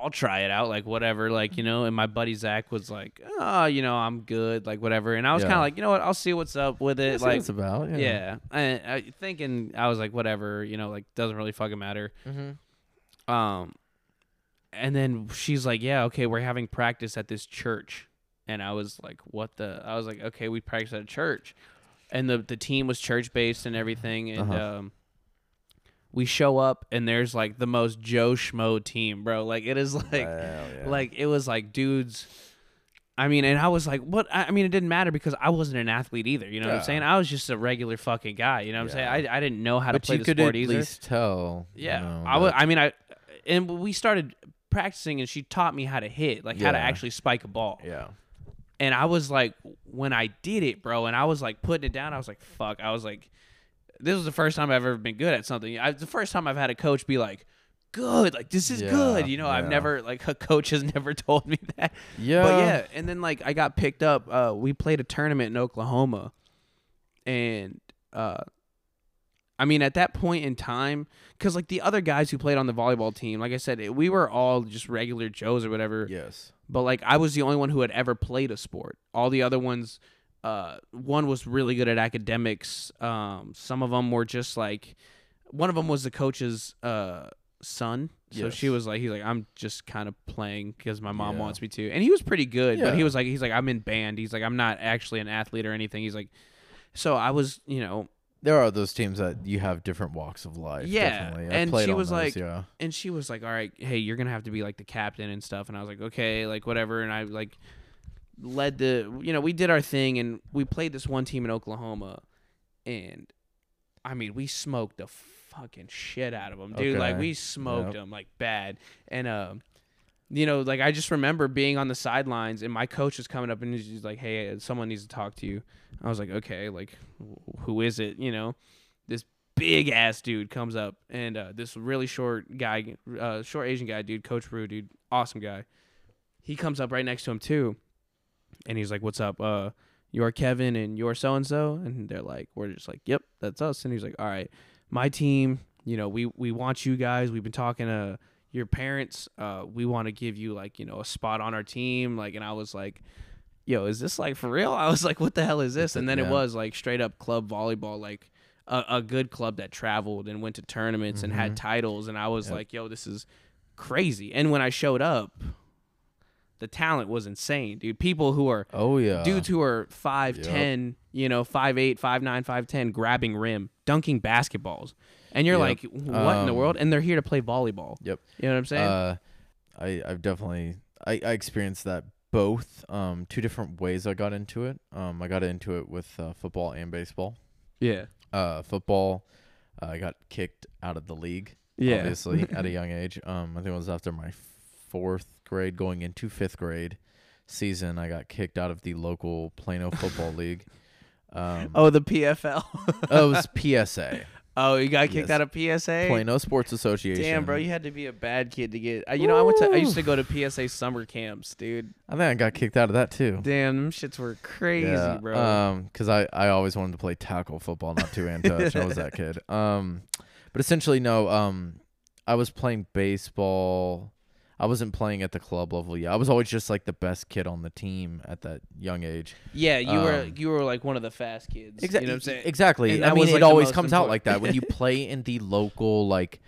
I'll try it out, like whatever, like you know. And my buddy Zach was like, oh, you know, I'm good, like whatever. And I was Yeah. kind of like, you know what, I'll see what's up with it, like. it's about. Yeah. Yeah, and I, thinking I was like, whatever, you know, like doesn't really fucking matter. Mm-hmm. Um, and then she's like, "Yeah, okay, we're having practice at this church," and I was like, "What the?" I was like, "Okay, we practice at a church," and the the team was church based and everything, and Uh-huh. um, we show up and there's like the most Joe schmo team, bro. Like it is like, like it was like dudes. I mean, and I was like, what? I mean, it didn't matter because I wasn't an athlete either. You know what I'm saying? I was just a regular fucking guy. You know what I'm saying? I, I didn't know how to but play you the could sport at least tell. you Yeah, know, I would. that- I mean, I and we started practicing, and she taught me how to hit, like how to actually spike a ball. yeah. And I was like, when I did it, bro, and I was like putting it down, I was like, fuck. I was like, this was the first time I've ever been good at something. I, the first time I've had a coach be like, good, like this is Yeah, good. You know, I've never like a coach has never told me that. Yeah. But yeah, and then like I got picked up. Uh, we played a tournament in Oklahoma, and uh, I mean at that point in time, because like the other guys who played on the volleyball team, like I said, it, we were all just regular Joes or whatever. Yes. But like I was the only one who had ever played a sport. All the other ones, uh, one was really good at academics. Um, some of them were just like, one of them was the coach's uh son. So she was like, he's like, I'm just kind of playing because my mom Yeah. wants me to, and he was pretty good. But he was like, he's like, I'm in band. He's like, I'm not actually an athlete or anything. He's like, so I was, you know, There are those teams that you have different walks of life. Yeah, Definitely. And she was those, like- yeah. and she was like, "All right, hey, you're gonna have to be like the captain and stuff." And I was like, "Okay, like whatever." And I like led the, you know, we did our thing, and we played this one team in Oklahoma, and I mean, we smoked the fucking shit out of them, dude. Like we smoked Yep. them like bad, and um. You know, like I just remember being on the sidelines and my coach was coming up and he's like, "Hey, someone needs to talk to you." I was like, "Okay, like, wh- who is it?" You know, this big ass dude comes up and uh, this really short guy, uh, short Asian guy, dude, Coach Rue, dude, awesome guy. He comes up right next to him too, and he's like, "What's up? Uh, you're Kevin and you're so and so," and they're like, "We're just like, yep, that's us." And he's like, "All right, my team, you know, we we want you guys. We've been talking to your parents. Uh, we want to give you like you know a spot on our team. Like, and I was like." yo, is this like for real? I was like, what the hell is this? And then Yeah. it was like straight up club volleyball, like a, a good club that traveled and went to tournaments and had Mhm. titles. And I was Yep. like, yo, this is crazy. And when I showed up, the talent was insane, dude. People who are Oh yeah. dudes who are five Yep. ten, you know, five eight, five nine, five ten, grabbing rim, dunking basketballs, and you're Yep. like, what in the Um, world? And they're here to play volleyball. Yep. You know what I'm saying? Uh, I I've definitely I, I experienced that both. Um, two different ways I got into it. Um, I got into it with uh, football and baseball. yeah, Uh, football, uh, I got kicked out of the league. yeah, Obviously, at a young age. Um, I think it was after my fourth grade, going into fifth grade season. I got kicked out of the local Plano football league. Um, oh, the PFL. oh, it was PSA, oh, you got kicked Yes. out of PSA. Plano Sports Association. Damn, bro, you had to be a bad kid to get. uh, You know, I went to. I used to go to PSA summer camps, dude. I think I got kicked out of that too. Damn, them shits were crazy, yeah, bro. Um, because I I always wanted to play tackle football, not two hand touch. I was that kid. Um, but essentially, no. Um, I was playing baseball. I wasn't playing at the club level yet. I was always just like the best kid on the team at that young age. yeah, you were um, you were like one of the fast kids. Exactly. You know what I'm saying? Exactly. And I mean, was, it like, the always comes out like that when you play in the local. Like,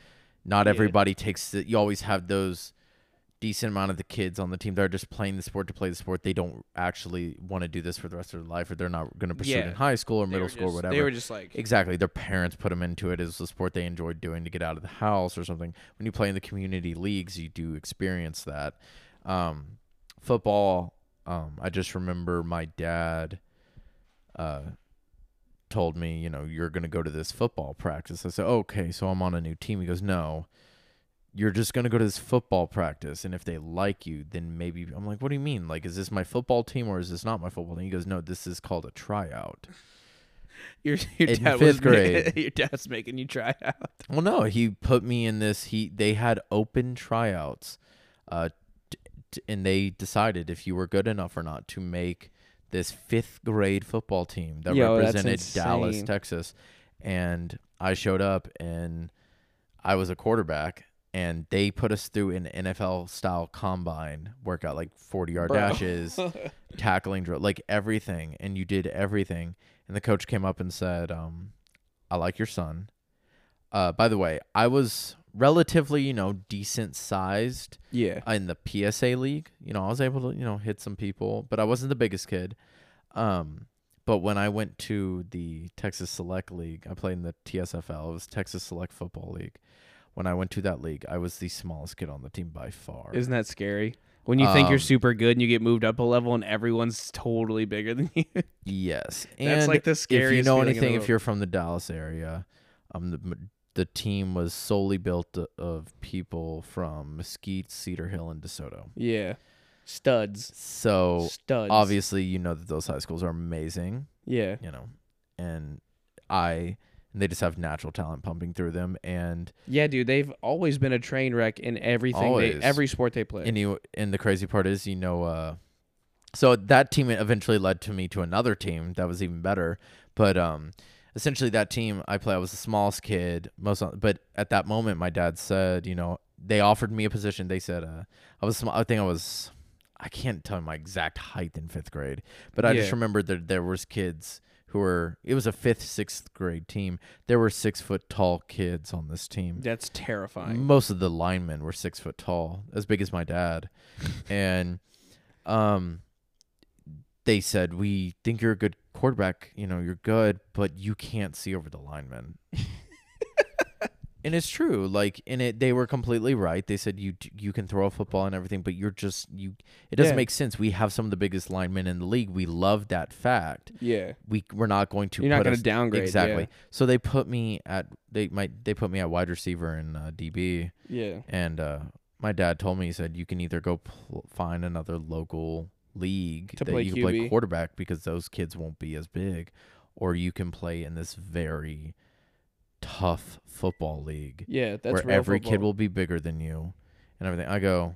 not Yeah. everybody takes it. You always have those decent amount of the kids on the team that are just playing the sport to play the sport. They don't actually want to do this for the rest of their life, or they're not going to pursue it Yeah. in high school or They middle were school or just- whatever. They were just like, Exactly. Their parents put them into it as the sport they enjoyed doing to get out of the house or something. When you play in the community leagues, you do experience that. Um, football, um, I just remember my dad uh, told me, you know, you're going to go to this football practice. I said, okay, so I'm on a new team. He goes, no, you're just going to go to this football practice. And if they like you, then maybe. I'm like, what do you mean? Like, is this my football team or is this not my football team? He goes, no, this is called a tryout. your your in dad fifth was grade. your dad's making you try out. Well, no, he put me in this. He they had open tryouts, uh, t- t- and they decided if you were good enough or not to make this fifth grade football team that Yo, represented Dallas. Texas. And I showed up, and I was a quarterback, and they put us through an NFL style combine workout, like forty yard Bro. dashes, tackling drill, like everything, and you did everything. And the coach came up and said, um, "I like your son." Uh, by the way, I was relatively, you know, decent sized yeah. in the PSA league. You know, I was able to, you know, hit some people, but I wasn't the biggest kid. Um, but when I went to the Texas Select League, I played in the TSFL. It was Texas Select Football League. When I went to that league, I was the smallest kid on the team by far. Isn't that scary? When you think you're Um, super good and you get moved up a level and everyone's totally bigger than you. Yes, That's and like the If you know feeling in the anything, if you're from the Dallas area, um, the the team was solely built of people from Mesquite, Cedar Hill, and DeSoto. yeah. Studs. So Studs. obviously, you know that those high schools are amazing. Yeah. You know, and I, and they just have natural talent pumping through them, and Yeah, dude, they've always been a train wreck in everything they every sport they play. and you and the crazy part is, you know, uh, so that team eventually led to me to another team that was even better, but um. Essentially, that team I play, I was the smallest kid, most. But at that moment, my dad said, you know, they offered me a position. They said, uh, I was small. I think I was, I can't tell my exact height in fifth grade, but I just Yeah. remember that there was kids who were. It was a fifth, sixth grade team. There were six foot tall kids on this team. That's terrifying. Most of the linemen were six foot tall, as big as my dad, and um, they said we think you're a good quarterback. You know, you're good, but you can't see over the linemen. and it's true. Like, in it, they were completely right. They said you you can throw a football and everything, but you're just you. It doesn't Yeah. make sense. We have some of the biggest linemen in the league. We love that fact. Yeah. We we're not going to. You're not going to downgrade. exactly. So they put me at they might they put me at wide receiver and uh, DB, Yeah. yeah. and uh, my dad told me he said you can either go pl- find another local league To that play you can play quarterback because those kids won't be as big, or you can play in this very tough football league Yeah, that's where every kid will be bigger than you and everything. I go.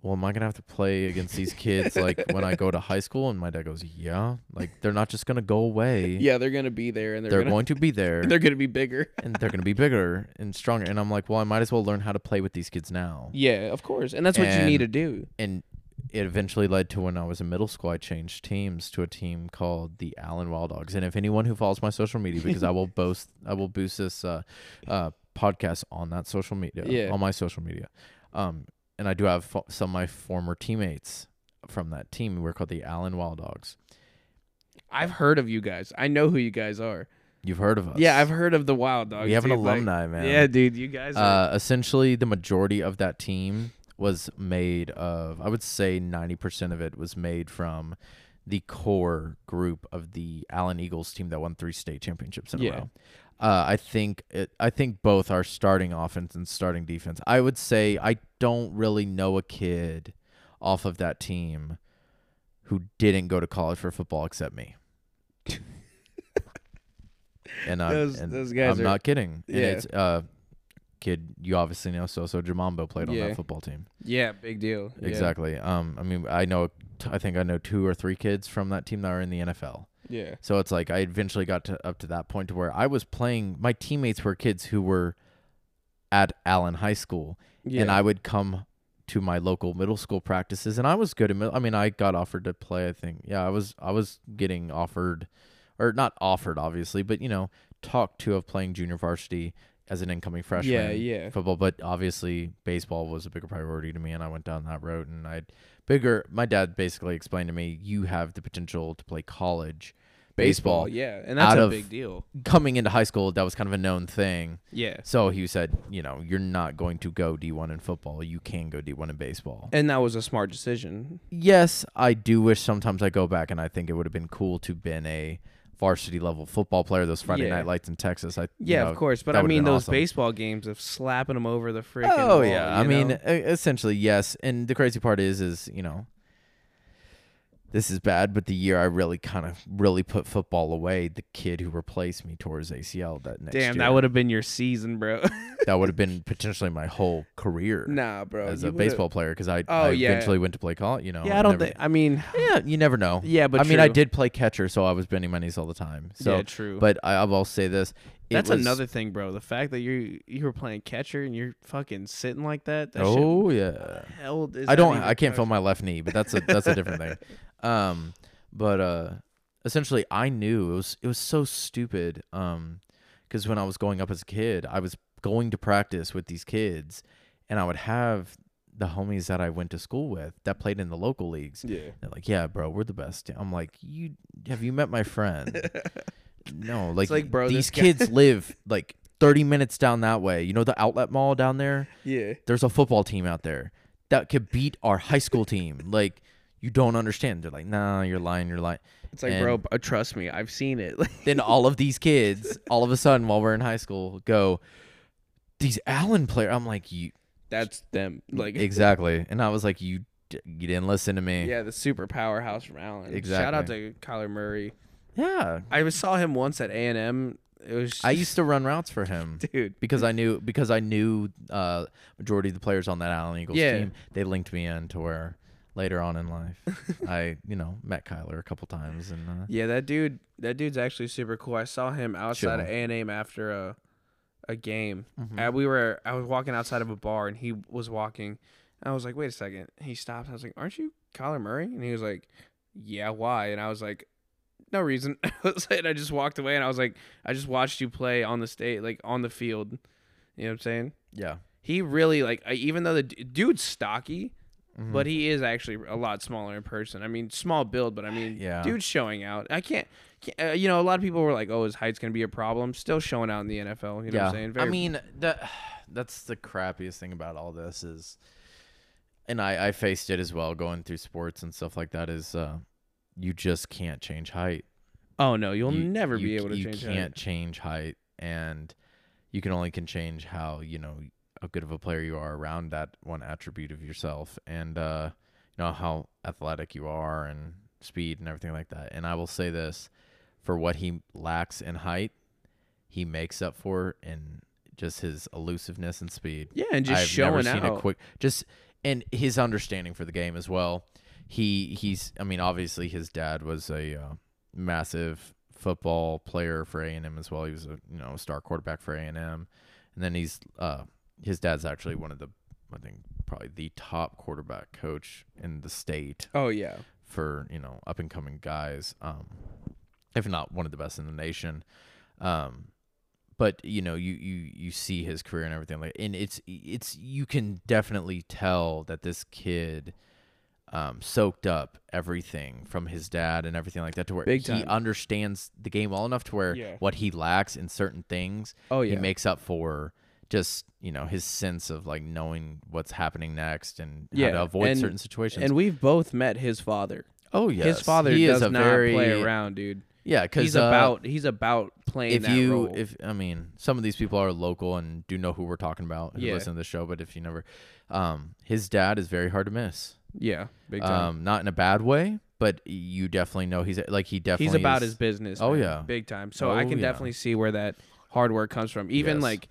Well, am I gonna have to play against these kids like when I go to high school? And my dad goes, "Yeah, like they're not just gonna go away. Yeah, they're going to be there and they're, they're, gonna, going to be there they're going to be bigger. and they're going to be bigger and stronger. And I'm like, well, I might as well learn how to play with these kids now. Yeah, of course. And that's what you need to do. And it eventually led to when I was in middle school, I changed teams to a team called the Allen Wild Dogs. And if anyone who follows my social media, because I will boast, I will boost this uh, uh, podcast on that social media, Yeah. on my social media. Um, and I do have fo- some of my former teammates from that team. We're called the Allen Wild Dogs. I've heard of you guys. I know who you guys are. You've heard of us? Yeah, I've heard of the Wild Dogs. We have an dude, like- alumni, man. Yeah, dude, you guys are. Uh, essentially, the majority of that team was made of, I would say 90% of it was made from the core group of the Allen Eagles team that won three state championships in Yeah. a row. Uh, I think it, I think both are starting offense and starting defense. I would say I don't really know a kid off of that team who didn't go to college for football except me. and I'm, Those- and those guys I'm are- not kidding. And Yeah. it's uh kid you obviously know so so Jamambo played on that football team. yeah, big deal. Yeah. Exactly. Um I mean I know I think I know two or three kids from that team that are in the NFL. Yeah. So it's like I eventually got to up to that point to where I was playing my teammates were kids who were at Allen High School Yeah. and I would come to my local middle school practices and I was good at I mean I got offered to play I think yeah I was I was getting offered or not offered obviously but you know talked to of playing junior varsity as an incoming freshman Yeah, yeah. football but obviously baseball was a bigger priority to me and I went down that road and I bigger my dad basically explained to me you have the potential to play college baseball, Yeah, and that's a big deal. coming into high school that was kind of a known thing Yeah. so he said, you know, you're not going to go D1 in football. You can go D1 in baseball. And that was a smart decision. yes, I do wish sometimes I go back and I think it would have been cool to been a varsity level football player. Those Friday Yeah. night lights in Texas. I Yeah, know, of course. But I mean, those awesome. baseball games of slapping them over the freaking. Oh wall, yeah, I you mean, essentially yes. And the crazy part is, is you know, this is bad. But the year I really kind of really put football away, the kid who replaced me tore his ACL that next year. damn, year. that would have been your season, bro. that would have been potentially my whole career. nah, bro. as a would've- baseball player because I, Oh, I yeah. eventually went to play college. You know, Yeah, I don't every- think. I mean, Yeah, you never know. yeah, but I mean, I did play catcher, so I was bending my knees all the time. So, yeah, true. but I, I will say this: that's was- another thing, bro. The fact that you you were playing catcher and you're fucking sitting like that. that Oh yeah, hell, is I don't. I can't feel my left knee, but that's a that's a different thing. Um, but uh, essentially, I knew it was it was so stupid. Um, because when I was going up as a kid, I was going to practice with these kids, and I would have the homies that I went to school with that played in the local leagues. Yeah. They're like, yeah, bro, we're the best. I'm like, you have you met my friend? no, like, like, bro, these this guy- kids live like 30 minutes down that way. You know the outlet mall down there? Yeah. There's a football team out there that could beat our high school team. Like, you don't understand. They're like, nah, you're lying, you're lying. It's like, And- bro, uh, trust me, I've seen it. Then all of these kids, all of a sudden, while we're in high school, go, these Allen players. I'm like, you That's them. Like exactly. And I was like, you, d- you didn't listen to me. Yeah, the super powerhouse from Allen. Shout out to Kyler Murray. Yeah. I was- saw him once at A and M. It was I used to run routes for him. dude. because I knew because I knew uh majority of the players on that Allen Eagles Yeah. team. They linked me in to where later on in life I you know met Kyler a couple times and uh, Yeah, that dude. That dude's actually super cool. I saw him outside of A and M after a a game. mhm. And we were. I was walking outside of a bar, and he was walking. I was like, "Wait a second. He stopped. I was like, "Aren't you Kyler Murray?" And he was like, "Yeah, why?" And I was like, "No reason." I and I just walked away, and I was like, "I just watched you play on the state, like on the field." You know what I'm saying? yeah. He really like, I, even though the d- dude's stocky, Mhm. but he is actually a lot smaller in person. I mean, small build, but I mean, Yeah. dude's showing out. I can't, can't uh, you know, a lot of people were like, "Oh, his height's gonna be a problem." Still showing out in the NFL. You know yeah. what I'm saying? I mean that that's the crappiest thing about all this is and I I faced it as well going through sports and stuff like that is uh you just can't change height. oh no, you'll you, never you be able to you change You can't height. change height and you can only can change how you know how good of a player you are around that one attribute of yourself and uh you know how athletic you are and speed and everything like that and i will say this for what he lacks in height he makes up for in just his elusiveness and speed Yeah, and just I've showing never seen out. a quick just and his understanding for the game as well. He he's I mean obviously his dad was a uh, massive football player for A and M as well. He was a you know star quarterback for A and M, and then he's uh his dad's actually one of the I think probably the top quarterback coach in the state Oh yeah. for you know up and coming guys, um, if not one of the best in the nation. Um, but you know you you you see his career and everything like, and it's it's you can definitely tell that this kid. Um, soaked up everything from his dad and everything like that to where Big he time. understands the game well enough to where Yeah. what he lacks in certain things Oh yeah. he makes up for just you know his sense of like knowing what's happening next and how Yeah, to avoid and- certain situations. and we've both met his father. oh yes, His father he does is a not very play around, dude. yeah because He's about he's about playing if that you role. if I mean some of these people are local and do know who we're talking about who Yeah. listen to the show, but if you never, um, his dad is very hard to miss. Yeah, big time. Um, not in a bad way, but you definitely know he's like he definitely he's about is- his business. Oh, man, yeah. big time. So I Oh, can yeah. definitely see where that hard work comes from. Even Yes. like,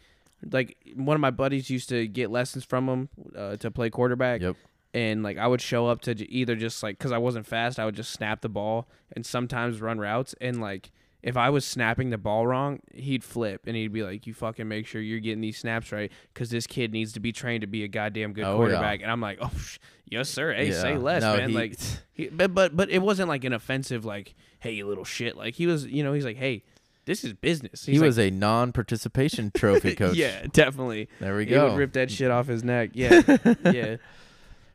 like one of my buddies used to get lessons from him uh, to play quarterback. Yep. And like I would show up to either just like because I wasn't fast, I would just snap the ball and sometimes run routes. And like if I was snapping the ball wrong, he'd flip and he'd be like, "You fucking make sure you're getting these snaps right, because this kid needs to be trained to be a goddamn good Oh, yeah. quarterback." And I'm like, "Oh, sh- yes, sir. Hey, say less, No, man." he- like, he, but but but it wasn't like an offensive like, "Hey, you little shit." Like he was, you know, he's like, "Hey, this is business." he He's like, was a non-participation trophy coach. yeah, definitely. there we go. He would rip that shit off his neck. Yeah, yeah.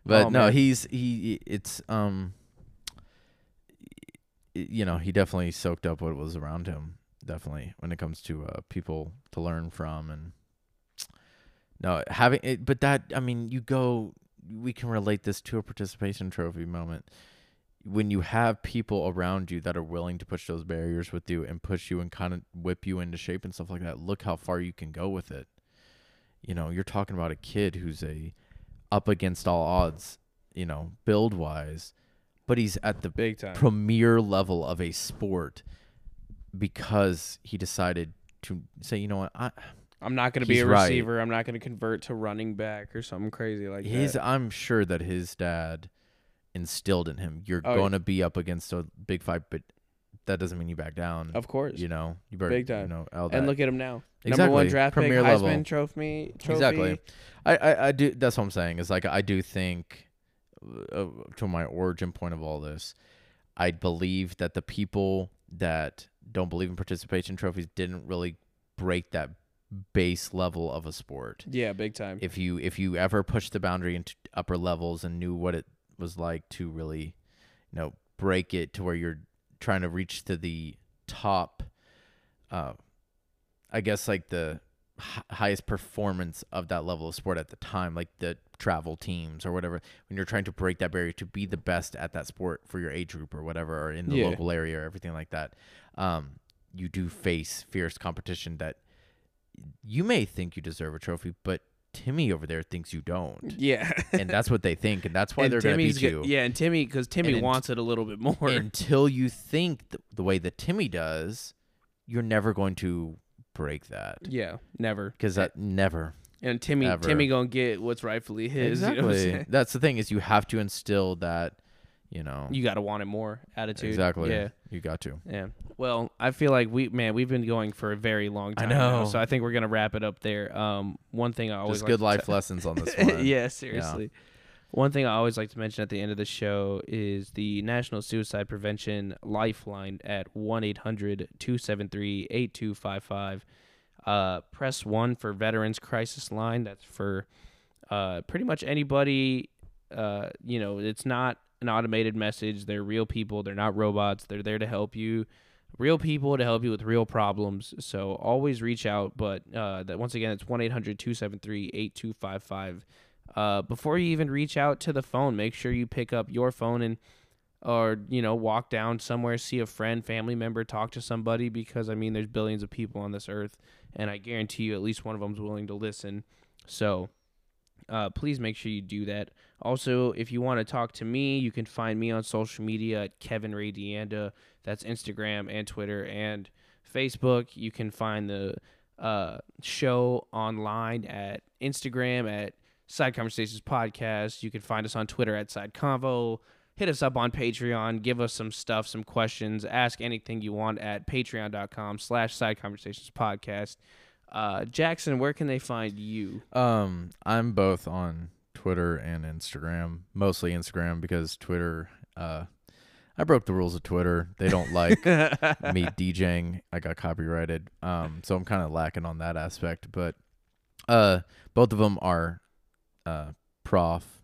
But Oh, no, man. he's he. It's um, you know, he definitely soaked up what was around him. Definitely when it comes to uh, people to learn from and no having it. But that I mean, you go. We can relate this to a participation trophy moment when you have people around you that are willing to push those barriers with you and push you and kind of whip you into shape and stuff like that. Look how far you can go with it. You know, you're talking about a kid who's a up against all odds, you know, build wise, but he's at the Big time. premier level of a sport because he decided to say, you know what, I I'm not going to be a right. receiver. I'm not going to convert to running back or something crazy like his that. I'm sure that his dad instilled in him, you're Oh, going to be up against a big fight, but that doesn't mean you back down. Of course. You know, you better Big time. You know, all and look at him now. Number one draft Premier pick, Heisman level. trophy, trophy. Exactly. I, I, I do. That's what I'm saying. Is like I do think, uh, to my origin point of all this, I believe that the people that don't believe in participation trophies didn't really break that base level of a sport. Yeah, big time. If you if you ever pushed the boundary into upper levels and knew what it was like to really, you know, break it to where you're trying to reach to the top, uh, I guess like the hi- highest performance of that level of sport at the time, like the travel teams or whatever, when you're trying to break that barrier to be the best at that sport for your age group or whatever, or in the Yeah. local area or everything like that, um, you do face fierce competition that you may think you deserve a trophy, but Timmy over there thinks you don't. yeah. and that's what they think, and that's why And they're going to beat you. Yeah, and Timmy, because Timmy And wants it a little bit more. Until you think th- the way that Timmy does, you're never going to break that yeah, never. because that never And Timmy, Ever. Timmy gonna get what's rightfully his. You, know exactly. that's the thing is you have to instill that, you know, you gotta want it more attitude. exactly. Yeah. you got to. Yeah. Well, I feel like we man, we've been going for a very long I time. now, know. so I think we're gonna wrap it up there. Um, one thing I always Just like good life te- lessons on this one. yeah, seriously. One thing I always like to mention at the end of the show is the National Suicide Prevention Lifeline at 1 800 273 8255. Uh, Press 1 for Veterans Crisis Line. That's for uh, pretty much anybody. Uh, you know, it's not an automated message. They're real people, they're not robots. They're there to help you. Real people to help you with real problems. So always reach out. But uh, that once again, it's 1 800 273 8255 uh, before you even reach out to the phone, make sure you pick up your phone and or you know walk down somewhere, see a friend, family member, talk to somebody because I mean there's billions of people on this earth, and I guarantee you at least one of them's willing to listen. So uh, please make sure you do that. Also, if you want to talk to me, you can find me on social media at Kevin Ray Deanda. That's Instagram and Twitter and Facebook. You can find the uh, show online at Instagram at Side Conversations Podcast. You can find us on Twitter at Side Convo. Hit us up on Patreon. Give us some stuff, some questions. Ask anything you want at patreon.com slash Side Conversations Podcast. Uh, Jackson, where can they find you? Um, I'm both on Twitter and Instagram. Mostly Instagram because Twitter. Uh, I broke the rules of Twitter. They don't like me DJing. I got copyrighted. Um, so I'm kind of lacking on that aspect. But uh, both of them are uh, proph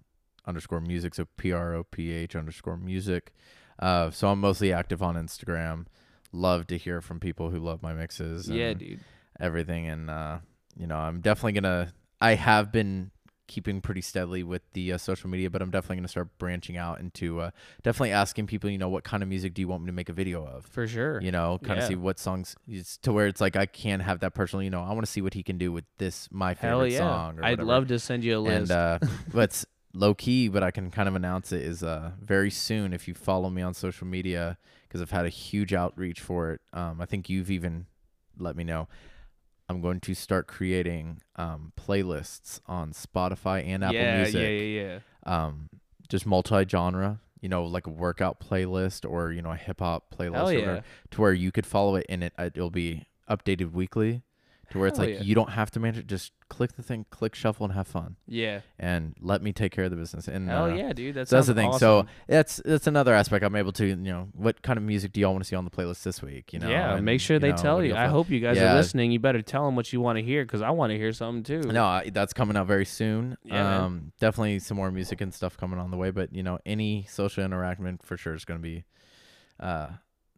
underscore music. So P R O P H underscore music. Uh, so I'm mostly active on Instagram. Love to hear from people who love my mixes. yeah, dude. Everything. And, uh, you know, I'm definitely to, I have been keeping pretty steadily with the uh, social media, but I'm definitely going to start branching out into uh, definitely asking people, you know, what kind of music do you want me to make a video of? For sure. You know, kind of Yeah. see what songs it's to where it's like I can have that personal, you know, I want to see what he can do with this my favorite Hell yeah. song. Or I'd whatever. love to send you a And list. uh, what's low key, but I can kind of announce it is uh, very soon if you follow me on social media because I've had a huge outreach for it. Um, I think you've even let me know. I'm going to start creating um, playlists on Spotify and Apple yeah, Music. yeah, yeah, yeah. Um, just multi-genre, you know, like a workout playlist or you know a hip hop playlist, yeah. whatever, to where you could follow it and it uh, it'll be updated weekly, to where it's Hell like yeah. you don't have to manage it. Just click the thing, click shuffle, and have fun, Yeah. and let me take care of the business. And Hell uh, yeah, dude. That so that's the thing. So that's that's another aspect. I'm able to, you know, what kind of music do y'all want to see on the playlist this week? You know, yeah, and, make sure you they know, tell you. I hope you guys Yeah. are listening. You better tell them what you want to hear because I want to hear something too. No, I- that's coming out very soon. Yeah, man. um, definitely some more music and stuff coming on the way. But you know, any social interaction for sure is going to be uh,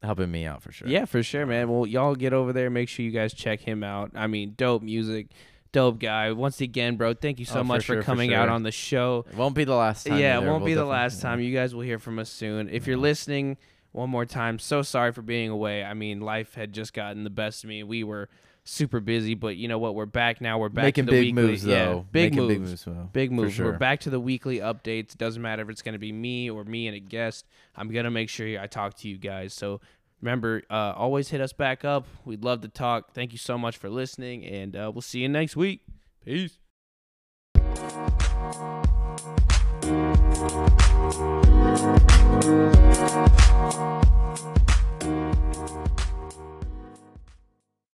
helping me out for sure. Yeah, for sure, man. Well, y'all get over there. Make sure you guys check him out. I mean, dope music, dope guy. Once again, bro, thank you so Oh, for much sure, for for coming out sure. on the show. it won't be the last time. yeah, it either. won't We'll be the definitely- last time. You guys will hear from us soon. If you're listening, one more time, so sorry for being away. I mean, life had just gotten the best of me. We were super busy, but you know what? We're back now. We're back Making to the big weekly. moves yeah, though. big Making moves. Big moves. though, Big for. Sure. We're back to the weekly updates. Doesn't matter if it's going to be me or me and a guest. I'm going to make sure I talk to you guys. So remember, uh, always hit us back up. We'd love to talk. Thank you so much for listening, and uh, we'll see you next week. Peace.